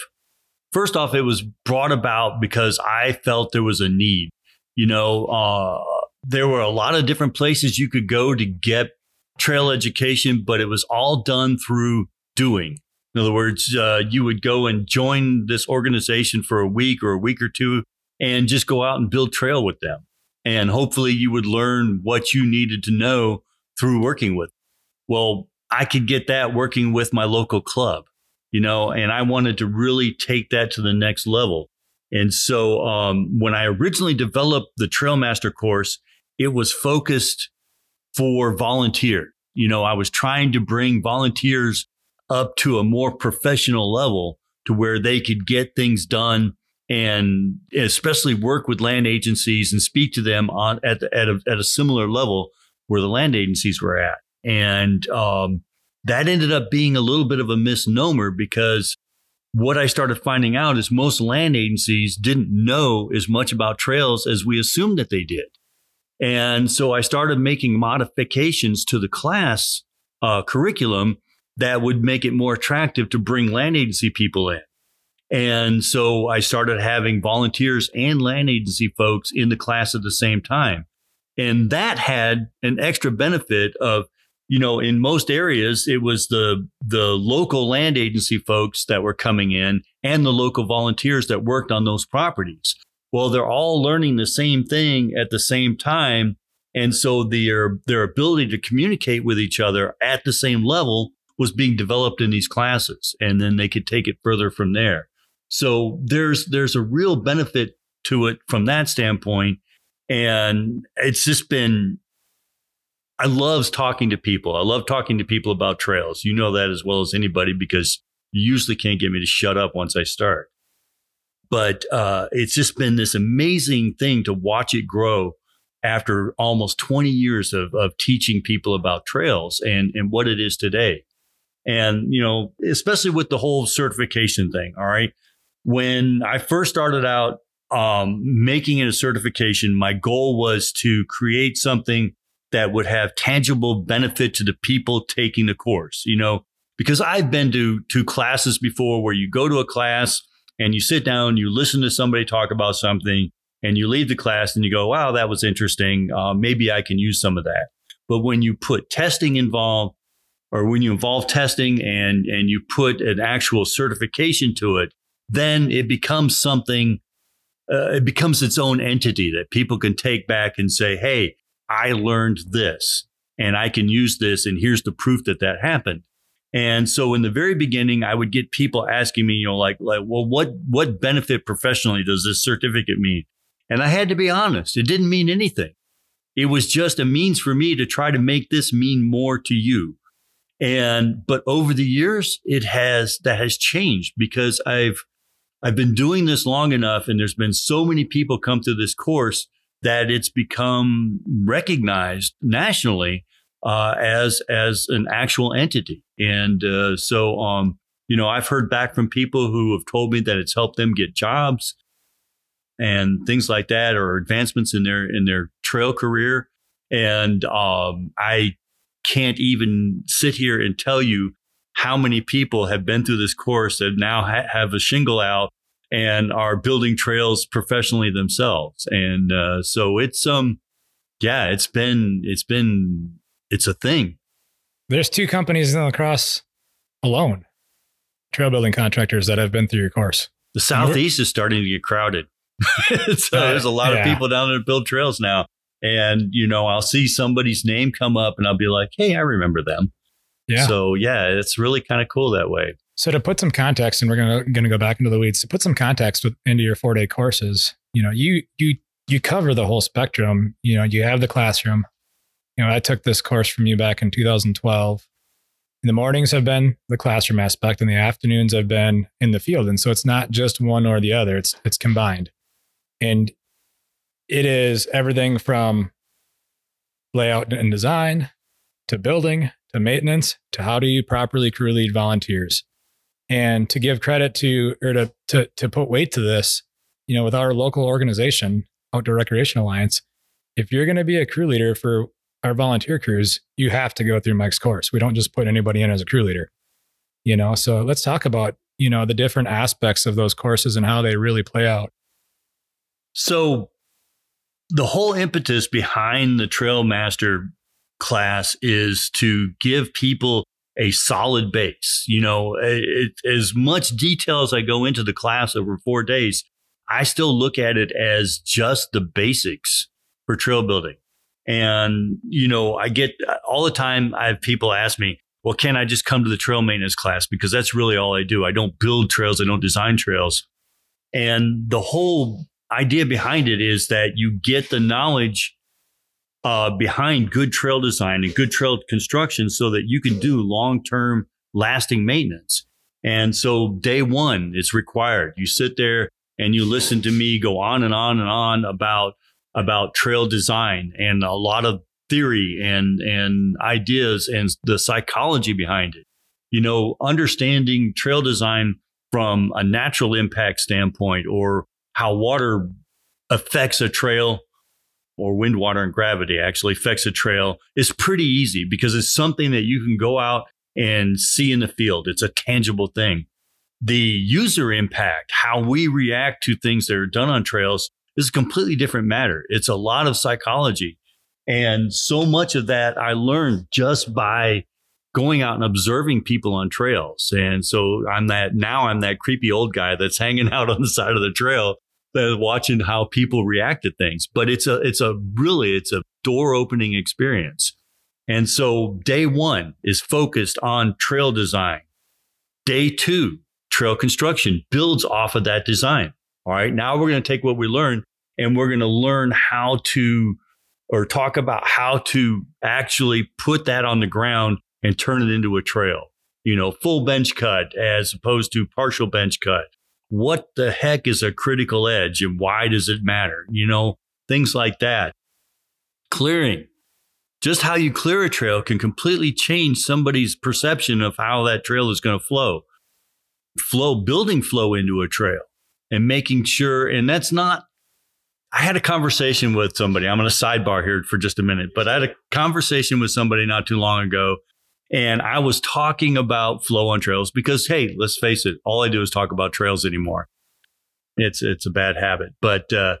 A: first off, it was brought about because I felt there was a need. You know, uh, there were a lot of different places you could go to get trail education, but it was all done through doing. In other words, uh, you would go and join this organization for a week or a week or two and just go out and build trail with them. And hopefully you would learn what you needed to know through working with. Well, I could get that working with my local club you know, and I wanted to really take that to the next level. And so um, when I originally developed the Trailmaster course, it was focused for volunteer. You know, I was trying to bring volunteers up to a more professional level to where they could get things done and especially work with land agencies and speak to them on at, at, a, at a similar level where the land agencies were at. And um, that ended up being a little bit of a misnomer because what I started finding out is most land agencies didn't know as much about trails as we assumed that they did. And so I started making modifications to the class uh, curriculum that would make it more attractive to bring land agency people in. And so I started having volunteers and land agency folks in the class at the same time. And that had an extra benefit of you know, in most areas, it was the the local land agency folks that were coming in and the local volunteers that worked on those properties. Well, they're all learning the same thing at the same time, and so their their ability to communicate with each other at the same level was being developed in these classes, and then they could take it further from there. So there's there's a real benefit to it from that standpoint, and it's just been I love talking to people. I love talking to people about trails. You know that as well as anybody because you usually can't get me to shut up once I start. But uh, it's just been this amazing thing to watch it grow after almost 20 years of, of teaching people about trails and, and what it is today. And, you know, especially with the whole certification thing. All right. When I first started out um, making it a certification, my goal was to create something that would have tangible benefit to the people taking the course, you know, because I've been to, to classes before where you go to a class and you sit down, you listen to somebody talk about something and you leave the class and you go, wow, that was interesting. Uh, maybe I can use some of that. But when you put testing involved, or when you involve testing and and you put an actual certification to it, then it becomes something. Uh, it becomes its own entity that people can take back and say, "Hey, I learned this, and I can use this, and here's the proof that that happened." And so, in the very beginning, I would get people asking me, you know, like, like, well, what what benefit professionally does this certificate mean? And I had to be honest, it didn't mean anything. It was just a means for me to try to make this mean more to you. And, but over the years, it has, that has changed because I've, I've been doing this long enough and there's been so many people come through this course that it's become recognized nationally uh, as as an actual entity. And uh, so, um, you know, I've heard back from people who have told me that it's helped them get jobs and things like that, or advancements in their in their trail career. And um, I can't even sit here and tell you how many people have been through this course that now ha- have a shingle out and are building trails professionally themselves. And uh, so it's um, yeah, it's been it's been it's a thing.
B: There's two companies in La Crosse alone, trail building contractors that have been through your course.
A: The southeast is starting to get crowded. <laughs> so there's a lot yeah. of people down there that build trails now. And, you know, I'll see somebody's name come up and I'll be like, hey, I remember them. Yeah. So yeah, it's really kind of cool that way.
B: So to put some context, and we're gonna gonna go back into the weeds, to put some context with, into your four day courses, you know, you you you cover the whole spectrum. You know, you have the classroom. You know, I took this course from you back in 2012. In the mornings have been the classroom aspect, and the afternoons have been in the field. And so it's not just one or the other; it's it's combined. And it is everything from layout and design to building to maintenance to how do you properly crew lead volunteers. And to give credit to or to to to put weight to this, you know, with our local organization, Outdoor Recreation Alliance, if you're going to be a crew leader for our volunteer crews, you have to go through Mike's course. We don't just put anybody in as a crew leader. You know, so let's talk about, you know, the different aspects of those courses and how they really play out.
A: So the whole impetus behind the Trail Master class is to give people a solid base. You know, it, as much detail as I go into the class over four days, I still look at it as just the basics for trail building. And, you know, I get all the time, I have people ask me, well, can I just come to the trail maintenance class? Because that's really all I do. I don't build trails, I don't design trails. And the whole idea behind it is that you get the knowledge uh, behind good trail design and good trail construction so that you can do long term lasting maintenance. And so day one is required. You sit there and you listen to me go on and on and on about about trail design and a lot of theory and and ideas and the psychology behind it. You know, understanding trail design from a natural impact standpoint or how water affects a trail or wind, water, and gravity actually affects a trail is pretty easy because it's something that you can go out and see in the field. It's a tangible thing. The user impact, how we react to things that are done on trails, is a completely different matter. It's a lot of psychology. And so much of that I learned just by going out and observing people on trails. And so I'm that now I'm that creepy old guy that's hanging <laughs> out on the side of the trail watching how people react to things. But it's a it's a really it's a door opening experience. And so day one is focused on trail design. Day two, trail construction builds off of that design. All right. Now we're going to take what we learned and we're going to learn how to or talk about how to actually put that on the ground and turn it into a trail. You know, full bench cut as opposed to partial bench cut what the heck is a critical edge and why does it matter? You know, things like that. clearing. Just how you clear a trail can completely change somebody's perception of how that trail is going to flow. Flow, building flow into a trail and making sure, and that's not I had a conversation with somebody. I'm going to sidebar here for just a minute, but I had a conversation with somebody not too long ago, and I was talking about flow on trails because, hey, let's face it, all I do is talk about trails anymore. It's it's a bad habit, but uh,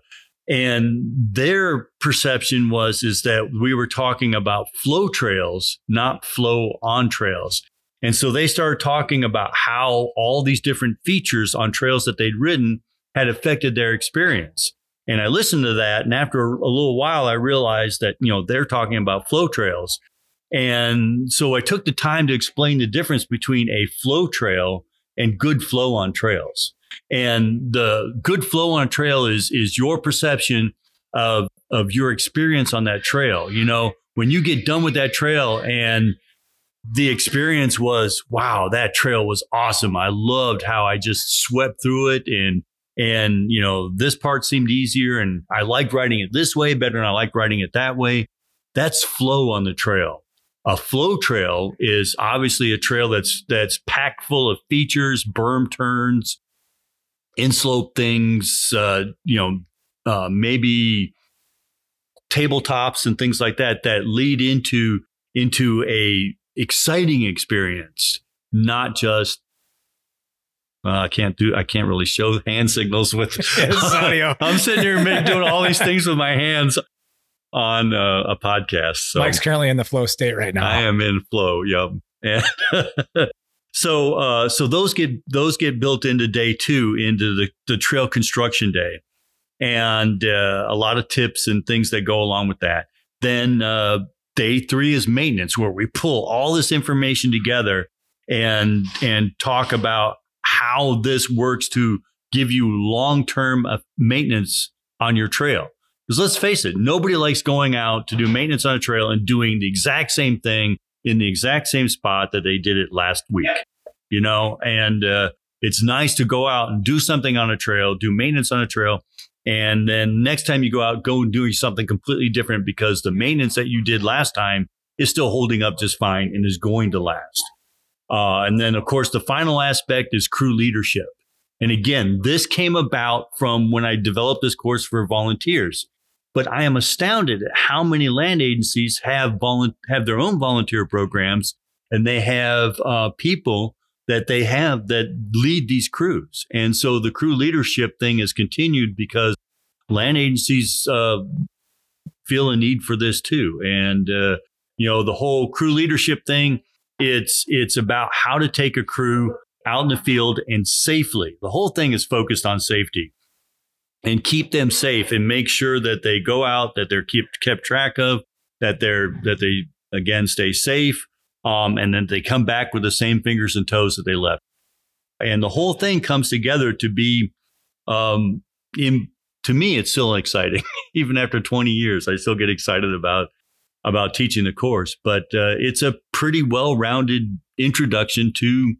A: and their perception was is that we were talking about flow trails, not flow on trails. And so they started talking about how all these different features on trails that they'd ridden had affected their experience. And I listened to that. And after a, little while, I realized that, you know, they're talking about flow trails. And so I took the time to explain the difference between a flow trail and good flow on trails. And the good flow on a trail is, is your perception of, of your experience on that trail. You know, when you get done with that trail and the experience was, wow, that trail was awesome. I loved how I just swept through it and and you know this part seemed easier and i liked riding it this way better than i like riding it that way that's flow on the trail a flow trail is obviously a trail that's that's packed full of features berm turns inslope things uh, you know uh, maybe tabletops and things like that that lead into into a exciting experience not just uh, I can't do. I can't really show <laughs> hand signals with <laughs> audio. <laughs> I'm sitting here doing all these things with my hands on uh, a podcast. So
B: Mike's currently in the flow state right now.
A: I am in flow. Yep. And <laughs> so uh, so those get those get built into day two into the the trail construction day, and uh, a lot of tips and things that go along with that. Then uh, day three is maintenance, where we pull all this information together and and talk about how this works to give you long term uh, maintenance on your trail. Because let's face it, nobody likes going out to do maintenance on a trail and doing the exact same thing in the exact same spot that they did it last week. You know, and uh, it's nice to go out and do something on a trail, do maintenance on a trail, and then next time you go out, go and do something completely different because the maintenance that you did last time is still holding up just fine and is going to last. Uh, and then, of course, the final aspect is crew leadership. And again, this came about from when I developed this course for volunteers. But I am astounded at how many land agencies have volu- have their own volunteer programs, and they have uh, people that they have that lead these crews. And so the crew leadership thing has continued because land agencies uh, feel a need for this too. And uh, you know, the whole crew leadership thing it's it's about how to take a crew out in the field and safely. The whole thing is focused on safety and keep them safe and make sure that they go out, that they're kept kept track of, that they're that they again stay safe, um, and then they come back with the same fingers and toes that they left. And the whole thing comes together to be, um, in to me, it's still exciting. <laughs> Even after 20 years, I still get excited about about teaching the course, but uh, it's a pretty well rounded introduction to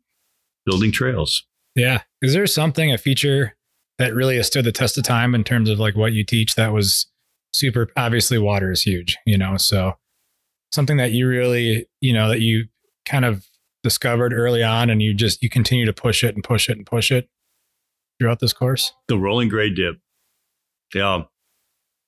A: building trails.
B: Yeah. Is there something, a feature that really has stood the test of time in terms of like what you teach that was super? Obviously, water is huge, you know, so something that you really, you know, that you kind of discovered early on and you just, you continue to push it and push it and push it throughout this course?
A: The rolling grade dip. Yeah.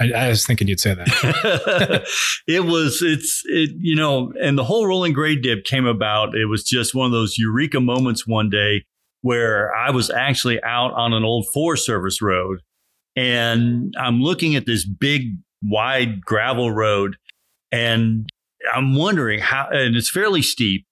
B: I, I, was thinking you'd say
A: that. <laughs> it was, it's, it, you know, and the whole rolling grade dip came about. It was just one of those eureka moments one day where I was actually out on an old Forest Service road and I'm looking at this big, wide gravel road and I'm wondering how, and it's fairly steep.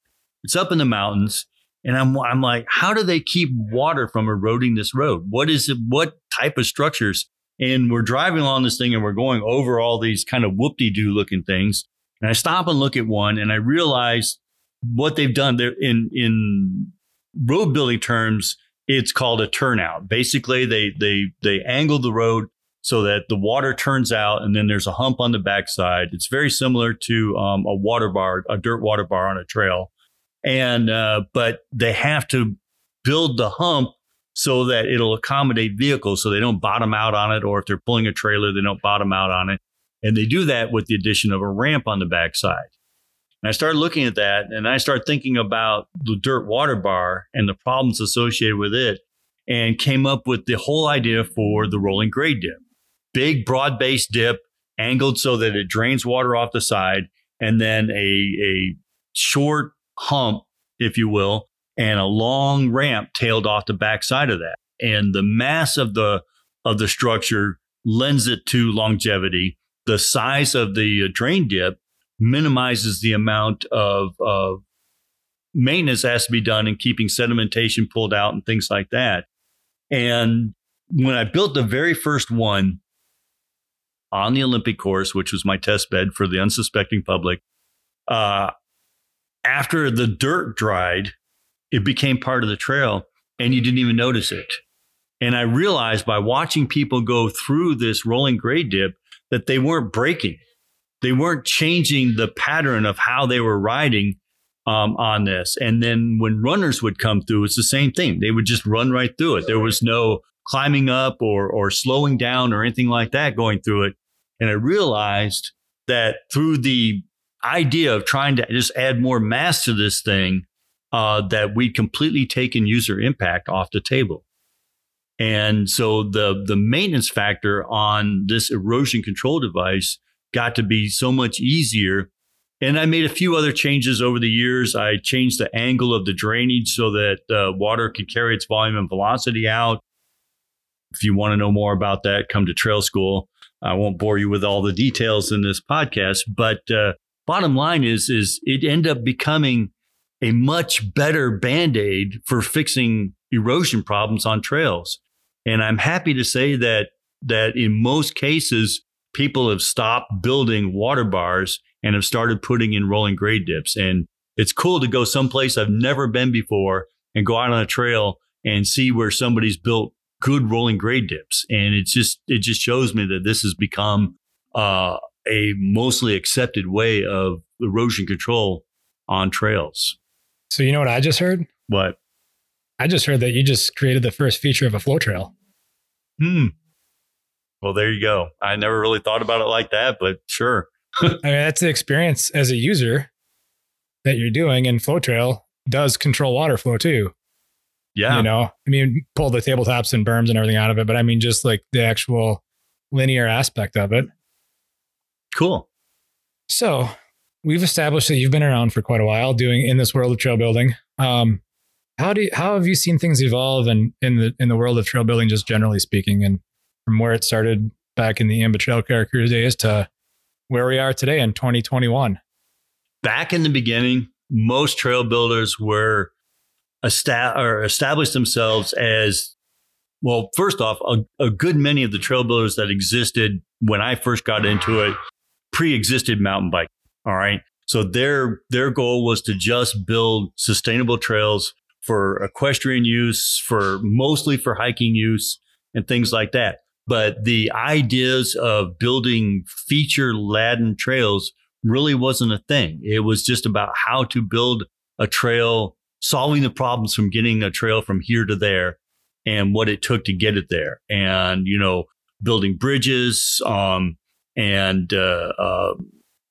A: It's up in the mountains. And I'm, I'm like, how do they keep water from eroding this road? What is it? What type of structures and we're driving along this thing and we're going over all these kind of whoop-de-doo looking things. And I stop and look at one and I realize what they've done there in, in road building terms, it's called a turnout. Basically, they, they, they angle the road so that the water turns out and then there's a hump on the backside. It's very similar to um, a water bar, a dirt water bar on a trail. And, uh, but they have to build the hump so that it'll accommodate vehicles so they don't bottom out on it, or if they're pulling a trailer, they don't bottom out on it. And they do that with the addition of a ramp on the backside. And I started looking at that and I started thinking about the dirt water bar and the problems associated with it and came up with the whole idea for the rolling grade dip. Big broad base dip angled so that it drains water off the side and then a, a short hump, if you will, and a long ramp tailed off the backside of that. And the mass of the of the structure lends it to longevity. The size of the uh, drain dip minimizes the amount of, of maintenance that has to be done in keeping sedimentation pulled out and things like that. And when I built the very first one on the Olympic course, which was my test bed for the unsuspecting public, uh, after the dirt dried, it became part of the trail and you didn't even notice it. And I realized by watching people go through this rolling grade dip that they weren't breaking they weren't changing the pattern of how they were riding um, on this. And then when runners would come through, it's the same thing. They would just run right through it. There was no climbing up or or slowing down or anything like that going through it. And I realized that through the idea of trying to just add more mass to this thing, uh, that we'd completely taken user impact off the table. And so the the maintenance factor on this erosion control device got to be so much easier. And I made a few other changes over the years. I changed the angle of the drainage so that uh, water could carry its volume and velocity out. If you want to know more about that, come to Trail School. I won't bore you with all the details in this podcast, but uh, bottom line is is it ended up becoming a much better band-aid for fixing erosion problems on trails. And I'm happy to say that that in most cases people have stopped building water bars and have started putting in rolling grade dips. And it's cool to go someplace I've never been before and go out on a trail and see where somebody's built good rolling grade dips. And it's just it just shows me that this has become uh, a mostly accepted way of erosion control on trails.
B: So you know what I just heard?
A: What?
B: I just heard that you just created the first feature of a flow trail.
A: Hmm. Well, there you go. I never really thought about it like that, but sure. <laughs>
B: I mean, that's the experience as a user that you're doing, and FlowTrail does control water flow too.
A: Yeah.
B: You know, I mean, pull the tabletops and berms and everything out of it, but I mean, just like the actual linear aspect of it.
A: Cool.
B: So we've established that you've been around for quite a while doing in this world of trail building. Um, how do you, how have you seen things evolve and in the in the world of trail building, just generally speaking, and from where it started back in the IMBA Trail Care Crew days to where we are today in 2021?
A: Back in the beginning, most trail builders were esta- or established themselves as well. First off, a, a good many of the trail builders that existed when I first got into it pre-existed mountain bike. All right, so their their goal was to just build sustainable trails for equestrian use, for mostly for hiking use, and things like that. But the ideas of building feature laden trails really wasn't a thing. It was just about how to build a trail, solving the problems from getting a trail from here to there and what it took to get it there. And, you know, building bridges um, and uh, uh,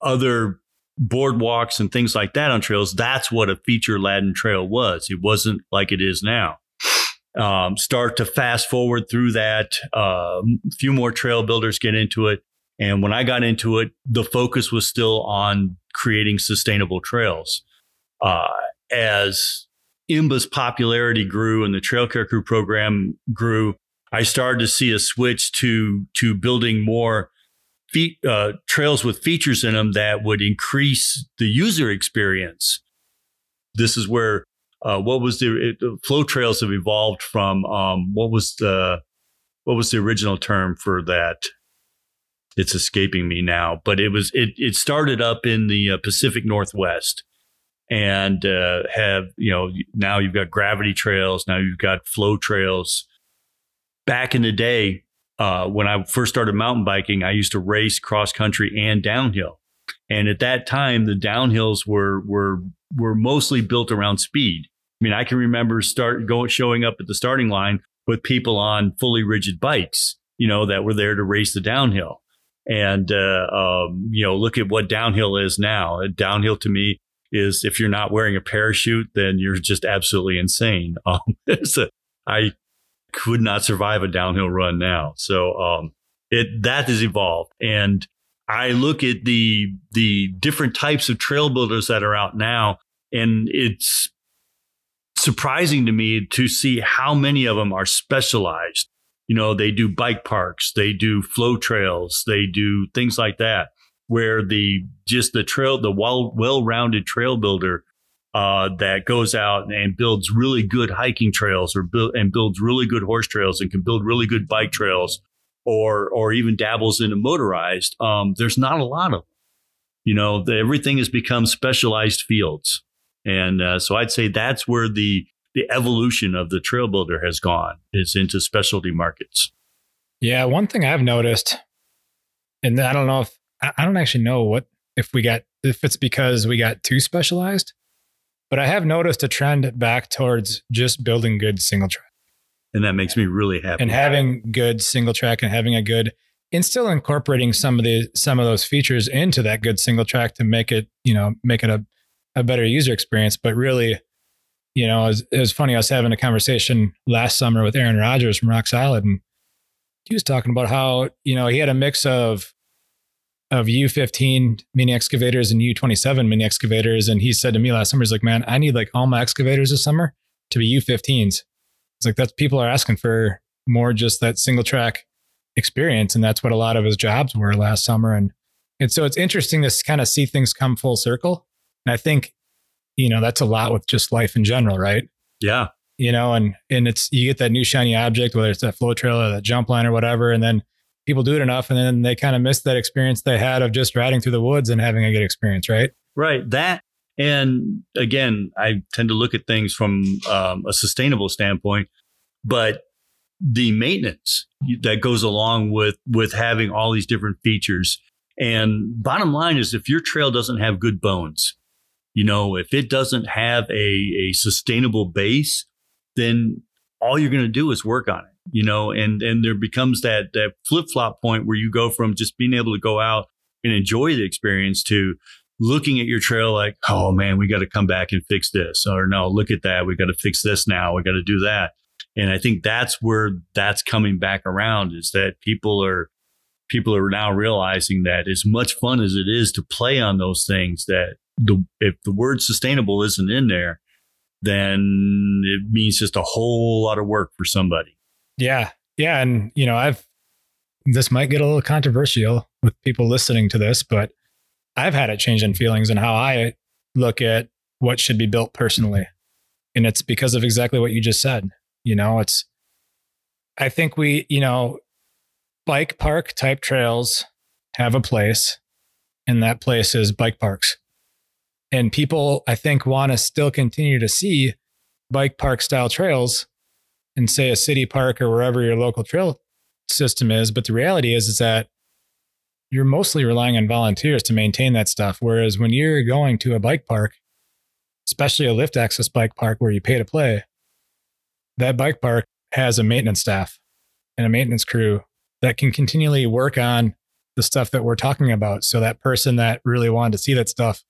A: other boardwalks and things like that on trails. That's what a feature laden trail was. It wasn't like it is now um, start to fast forward through that. A few more trail builders get into it. And when I got into it, the focus was still on creating sustainable trails. Uh, as IMBA's popularity grew and the Trail Care Crew program grew, I started to see a switch to to building more uh, trails with features in them that would increase the user experience. This is where uh, what was the it, flow trails have evolved from um, what was the what was the original term for that? It's escaping me now but it was it it started up in the uh, pacific northwest and uh, have you know now you've got gravity trails now you've got flow trails. Back in the day uh, when i first started mountain biking i used to race cross country and downhill. And at that time, the downhills were were were mostly built around speed. I mean, I can remember start going showing up at the starting line with people on fully rigid bikes, you know, that were there to race the downhill. And, uh, um, you know, look at what downhill is now. Downhill to me is if you're not wearing a parachute, then you're just absolutely insane. <laughs> Um, a, I could not survive a downhill run now. So, um, it, that has evolved. And I look at the, the different types of trail builders that are out now and it's surprising to me to see how many of them are specialized. You know, they do bike parks, they do flow trails, they do things like that, where the just the trail, the well well rounded trail builder uh, that goes out and builds really good hiking trails or build and builds really good horse trails and can build really good bike trails or or even dabbles into motorized. Um, there's not a lot of them. You know, the, everything has become specialized fields. And uh, so I'd say that's where the the evolution of the trail builder has gone is into specialty markets.
B: Yeah, one thing I've noticed, and I don't know if I don't actually know what if we got if it's because we got too specialized, but I have noticed a trend back towards just building good single track.
A: And that makes me really happy.
B: And having good single track and having a good and still incorporating some of the some of those features into that good single track to make it, you know, make it a a better user experience. But really, you know, it was, it was funny. I was having a conversation last summer with Aaron Rodgers from Rock Solid, and he was talking about how you know he had a mix of of U15 mini excavators and U27 mini excavators, and he said to me last summer, he's like, "Man, I need like all my excavators this summer to be U15s." It's like that's people are asking for more just that single track experience, and that's what a lot of his jobs were last summer, and and so it's interesting to kind of see things come full circle and I think, you know, that's a lot with just life in general, right?
A: Yeah.
B: You know, and and it's you get that new shiny object, whether it's that flow trail or that jump line or whatever, and then people do it enough and then they kind of miss that experience they had of just riding through the woods and having a good experience, right?
A: Right. That and again, I tend to look at things from um, a sustainable standpoint, but the maintenance that goes along with with having all these different features. And bottom line is, if your trail doesn't have good bones, you know, if it doesn't have a, a sustainable base, then all you're going to do is work on it, you know, and, and there becomes that, that flip flop point where you go from just being able to go out and enjoy the experience to looking at your trail like, oh man, we got to come back and fix this. Or no, look at that. We got to fix this now. We got to do that. And I think that's where that's coming back around is that people are people are now realizing that as much fun as it is to play on those things that the if the word sustainable isn't in there, then it means just a whole lot of work for somebody.
B: Yeah. Yeah. And, you know, I've, this might get a little controversial with people listening to this, but I've had a change in feelings and how I look at what should be built personally. And it's because of exactly what you just said. You know, it's, I think we, you know, bike park type trails have a place, and that place is bike parks. And people, I think, want to still continue to see bike park style trails in, say, a city park or wherever your local trail system is. But the reality is, is that you're mostly relying on volunteers to maintain that stuff. Whereas when you're going to a bike park, especially a lift access bike park where you pay to play, that bike park has a maintenance staff and a maintenance crew that can continually work on the stuff that we're talking about. So that person that really wanted to see that stuff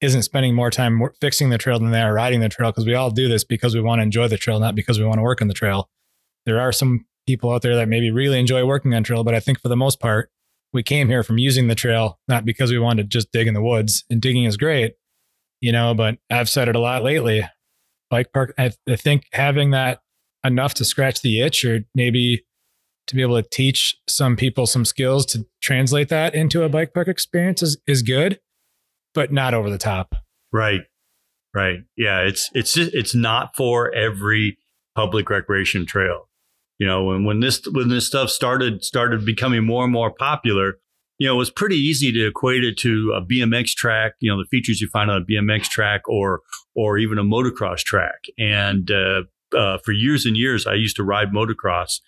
B: isn't spending more time fixing the trail than they are riding the trail because we all do this because we want to enjoy the trail, not because we want to work on the trail. There are some people out there that maybe really enjoy working on trail, but I think for the most part, we came here from using the trail, not because we wanted to just dig in the woods. And digging is great, you know, but I've said it a lot lately. Bike park, I, I think having that enough to scratch the itch or maybe to be able to teach some people some skills to translate that into a bike park experience is, is good but not over the top.
A: Right. Right. Yeah. It's it's just, it's not for every public recreation trail. You know, when when this when this stuff started started becoming more and more popular, you know, it was pretty easy to equate it to a BMX track. You know, the features you find on a BMX track or or even a motocross track. And uh, uh, for years and years, I used to ride motocross.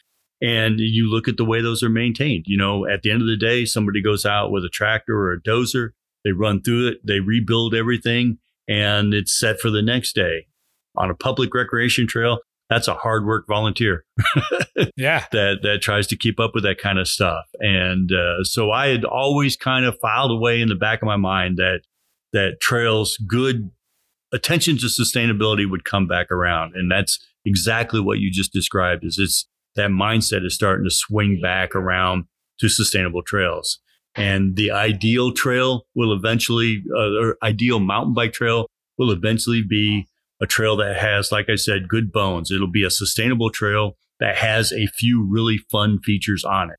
A: And you look at the way those are maintained. You know, at the end of the day, somebody goes out with a tractor or a dozer they run through it, they rebuild everything, and it's set for the next day. On a public recreation trail, that's a hard work volunteer. <laughs>
B: yeah.
A: That, that tries to keep up with that kind of stuff. And uh, so I had always kind of filed away in the back of my mind that, that trails good attention to sustainability would come back around. And that's exactly what you just described is it's that mindset is starting to swing back around to sustainable trails. And the ideal trail will eventually, uh, or ideal mountain bike trail will eventually be a trail that has, like I said, good bones. It'll be a sustainable trail that has a few really fun features on it.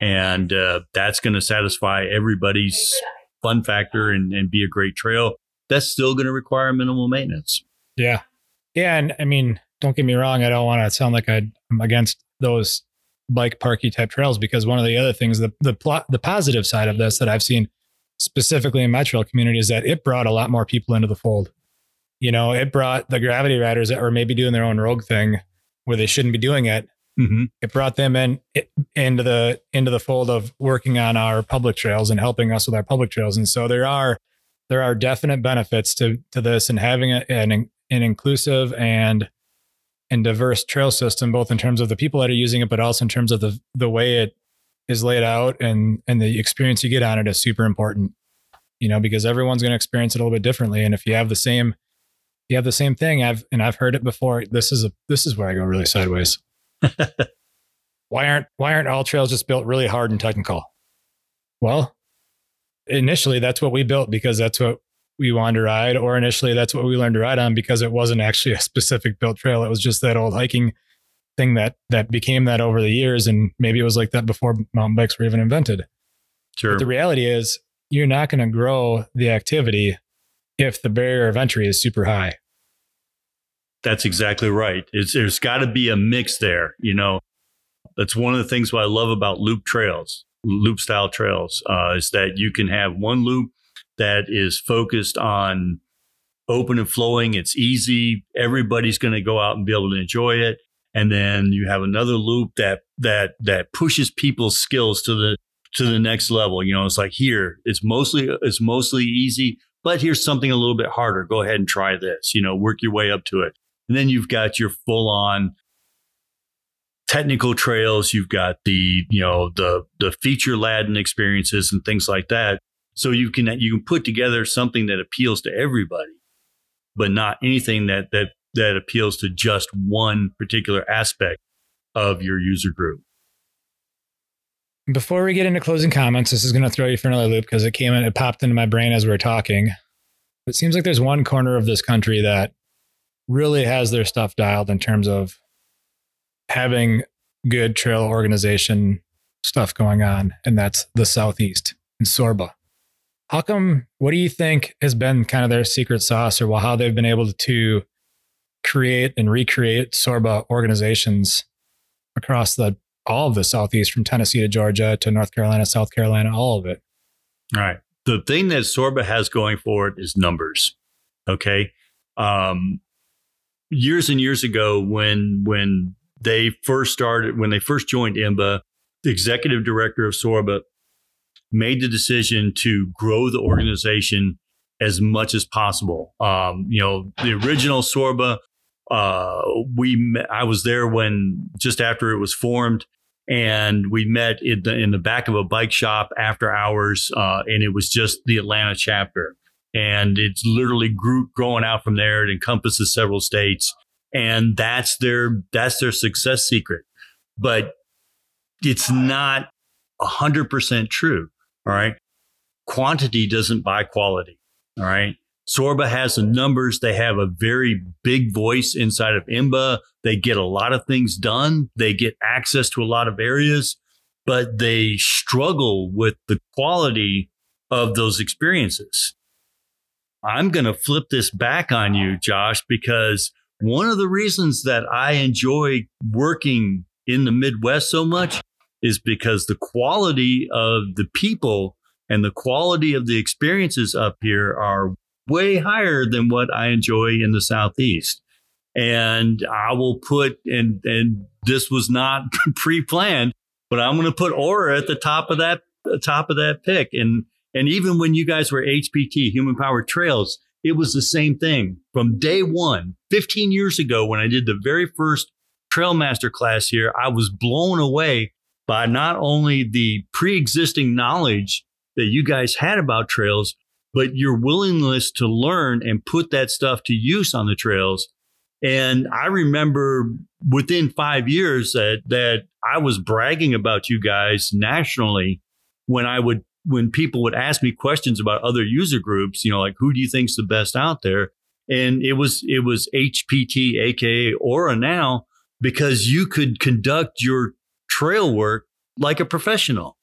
A: And uh, that's going to satisfy everybody's fun factor and, and be a great trail. That's still going to require minimal maintenance.
B: Yeah. Yeah. And I mean, don't get me wrong. I don't want to sound like I'm against those bike parky type trails because one of the other things, the, the, plot, the positive side of this that I've seen specifically in my trail community is that it brought a lot more people into the fold you know, it brought the gravity riders that were maybe doing their own rogue thing where they shouldn't be doing it. Mm-hmm. It brought them in it, into the into the fold of working on our public trails and helping us with our public trails. And so there are there are definite benefits to to this and having a, an an inclusive and and diverse trail system, both in terms of the people that are using it, but also in terms of the the way it is laid out and and the experience you get on it is super important. You know, because everyone's going to experience it a little bit differently. And if you have the same you have the same thing. I've and I've heard it before. This is a this is where I go really sideways. <laughs> why aren't why aren't all trails just built really hard and technical? Well, initially that's what we built because that's what we wanted to ride, or initially that's what we learned to ride on because it wasn't actually a specific built trail. It was just that old hiking thing that that became that over the years, and maybe it was like that before mountain bikes were even invented.
A: Sure.
B: But the reality is, you're not going to grow the activity if the barrier of entry is super high.
A: That's exactly right. It's, there's got to be a mix there. You know, that's one of the things what I love about loop trails, loop style trails, uh, is that you can have one loop that is focused on open and flowing. It's easy. Everybody's going to go out and be able to enjoy it. And then you have another loop that that that pushes people's skills to the to the next level. You know, it's like here, it's mostly it's mostly easy, but here's something a little bit harder. Go ahead and try this. You know, work your way up to it. And then you've got your full on technical trails. You've got the, you know, the, the feature laden experiences and things like that. So you can, you can put together something that appeals to everybody, but not anything that, that, that appeals to just one particular aspect of your user group.
B: Before we get into closing comments, this is going to throw you for another loop because it came in, it popped into my brain as we were talking. It seems like there's one corner of this country that really has their stuff dialed in terms of having good trail organization stuff going on, and that's the Southeast in SORBA. How come, what do you think has been kind of their secret sauce or how they've been able to create and recreate SORBA organizations across the all of the Southeast from Tennessee to Georgia to North Carolina, South Carolina, all of it?
A: All right. The thing that SORBA has going for it is numbers. Okay. Um, years and years ago when when they first started when they first joined IMBA, the executive director of SORBA made the decision to grow the organization as much as possible. Um, you know, the original SORBA, uh, we met, I was there when just after it was formed, and we met in the in the back of a bike shop after hours, uh, and it was just the Atlanta chapter and it's literally grew, growing out from there. It encompasses several states, and that's their that's their success secret. But it's not hundred percent true. All right, quantity doesn't buy quality. All right. SORBA has the numbers. They have a very big voice inside of IMBA. They get a lot of things done. They get access to a lot of areas, but they struggle with the quality of those experiences. I'm going to flip this back on you, Josh, because one of the reasons that I enjoy working in the Midwest so much is because the quality of the people and the quality of the experiences up here are way higher than what I enjoy in the Southeast. And I will put, and, and this was not <laughs> pre planned, but I'm going to put Aura at the top of that, top of that pick. And and even when you guys were HPT, Human Powered Trails, it was the same thing from day one. 15 years ago, when I did the very first Trail Master class here, I was blown away by not only the pre existing knowledge that you guys had about trails, but your willingness to learn and put that stuff to use on the trails. And I remember within five years that, that I was bragging about you guys nationally when I would, when people would ask me questions about other user groups, you know, like who do you think's the best out there? And it was, it was HPT, aka Aura now, because you could conduct your trail work like a professional.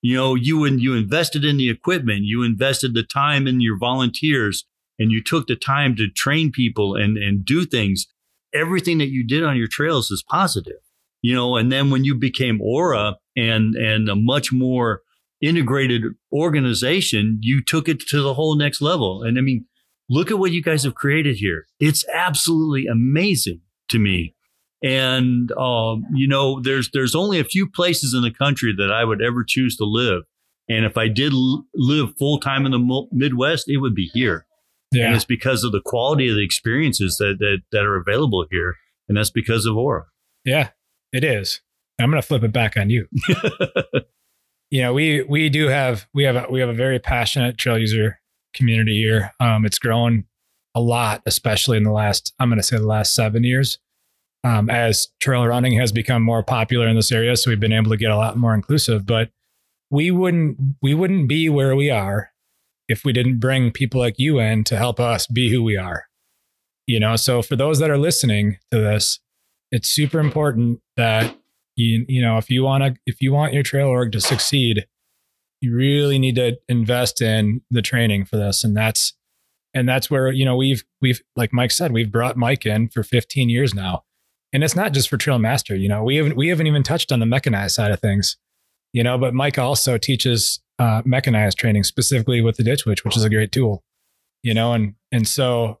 A: You know, you and you invested in the equipment, you invested the time in your volunteers, and you took the time to train people and and do things. Everything that you did on your trails is positive. You know, and then when you became Aura and and a much more integrated organization, you took it to the whole next level. And I mean, look at what you guys have created here. It's absolutely amazing to me. And um, you know, there's there's only a few places in the country that I would ever choose to live. And if I did l- live full time in the Midwest, it would be here. Yeah. And it's because of the quality of the experiences that, that that are available here, and that's because of Aura.
B: Yeah, it is. I'm going to flip it back on you. <laughs> you know, we we do have we have a, we have a very passionate trail user community here. Um, it's grown a lot, especially in the last I'm going to say the last seven years um, as trail running has become more popular in this area. So we've been able to get a lot more inclusive. But we wouldn't we wouldn't be where we are if we didn't bring people like you in to help us be who we are. You know, so for those that are listening to this, it's super important that you you know if you want to if you want your trail org to succeed, you really need to invest in the training for this, and that's and that's where you know we've we've like Mike said we've brought Mike in for 15 years now and it's not just for Trail Master. You know, we haven't we haven't even touched on the mechanized side of things. You know, but Mike also teaches uh, mechanized training specifically with the Ditch Witch, which is a great tool. You know, and and so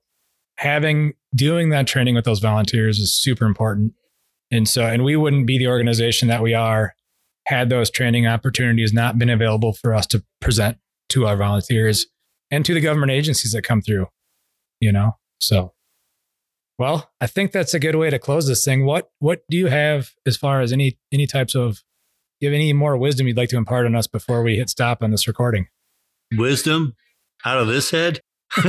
B: having doing that training with those volunteers is super important. And so, and we wouldn't be the organization that we are had those training opportunities not been available for us to present to our volunteers and to the government agencies that come through. You know, so well, I think that's a good way to close this thing. What what do you have as far as any any types of do you have any more wisdom you'd like to impart on us before we hit stop on this recording?
A: Wisdom out of this head? <laughs>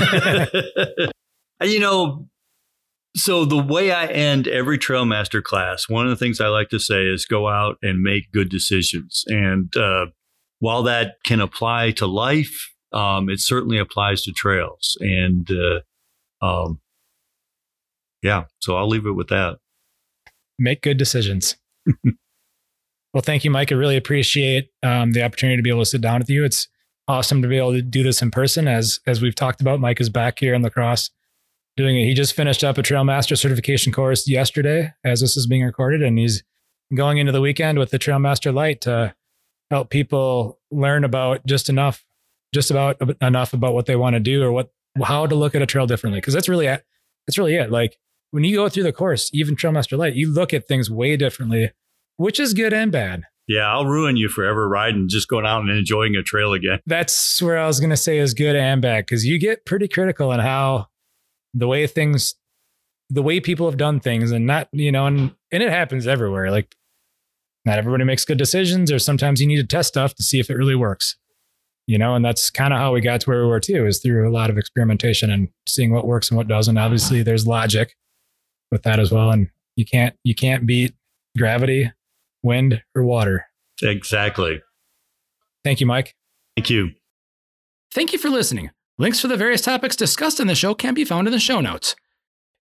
A: you know, so the way I end every trail master class, one of the things I like to say is go out and make good decisions. And uh, while that can apply to life, um, it certainly applies to trails. And uh, um, yeah, so I'll leave it with that.
B: Make good decisions. <laughs> well, thank you, Mike. I really appreciate um, the opportunity to be able to sit down with you. It's awesome to be able to do this in person. As as we've talked about, Mike is back here in La Crosse doing it. He just finished up a Trail Master certification course yesterday, as this is being recorded, and he's going into the weekend with the Trail Master Light to help people learn about just enough, just about enough about what they want to do or what how to look at a trail differently. Because that's really it. that's really it. Like when you go through the course, even Trail Master Light, you look at things way differently, which is good and bad.
A: Yeah, I'll ruin you forever riding, just going out and enjoying a trail again.
B: That's where I was going to say is good and bad because you get pretty critical on how the way things, the way people have done things, and not, you know, and, and it happens everywhere. Like, not everybody makes good decisions, or sometimes you need to test stuff to see if it really works, you know, and that's kind of how we got to where we were too, is through a lot of experimentation and seeing what works and what doesn't. Obviously, there's logic with that as well. And you can't you can't beat gravity, wind, or water.
A: Exactly.
B: Thank you, Mike.
A: Thank you.
B: Thank you for listening. Links for the various topics discussed in the show can be found in the show notes.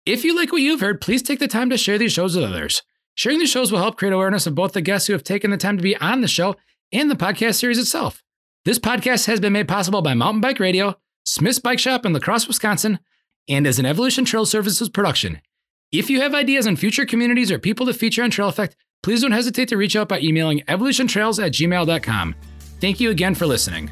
B: If you like what you've heard, please take the time to share these shows with others. Sharing these shows will help create awareness of both the guests who have taken the time to be on the show and the podcast series itself. This podcast has been made possible by Mountain Bike Radio, Smith's Bike Shop in La Crosse, Wisconsin, and is an Evolution Trail Services production. If you have ideas on future communities or people to feature on Trail Effect, please don't hesitate to reach out by emailing evolutiontrails at gmail.com. Thank you again for listening.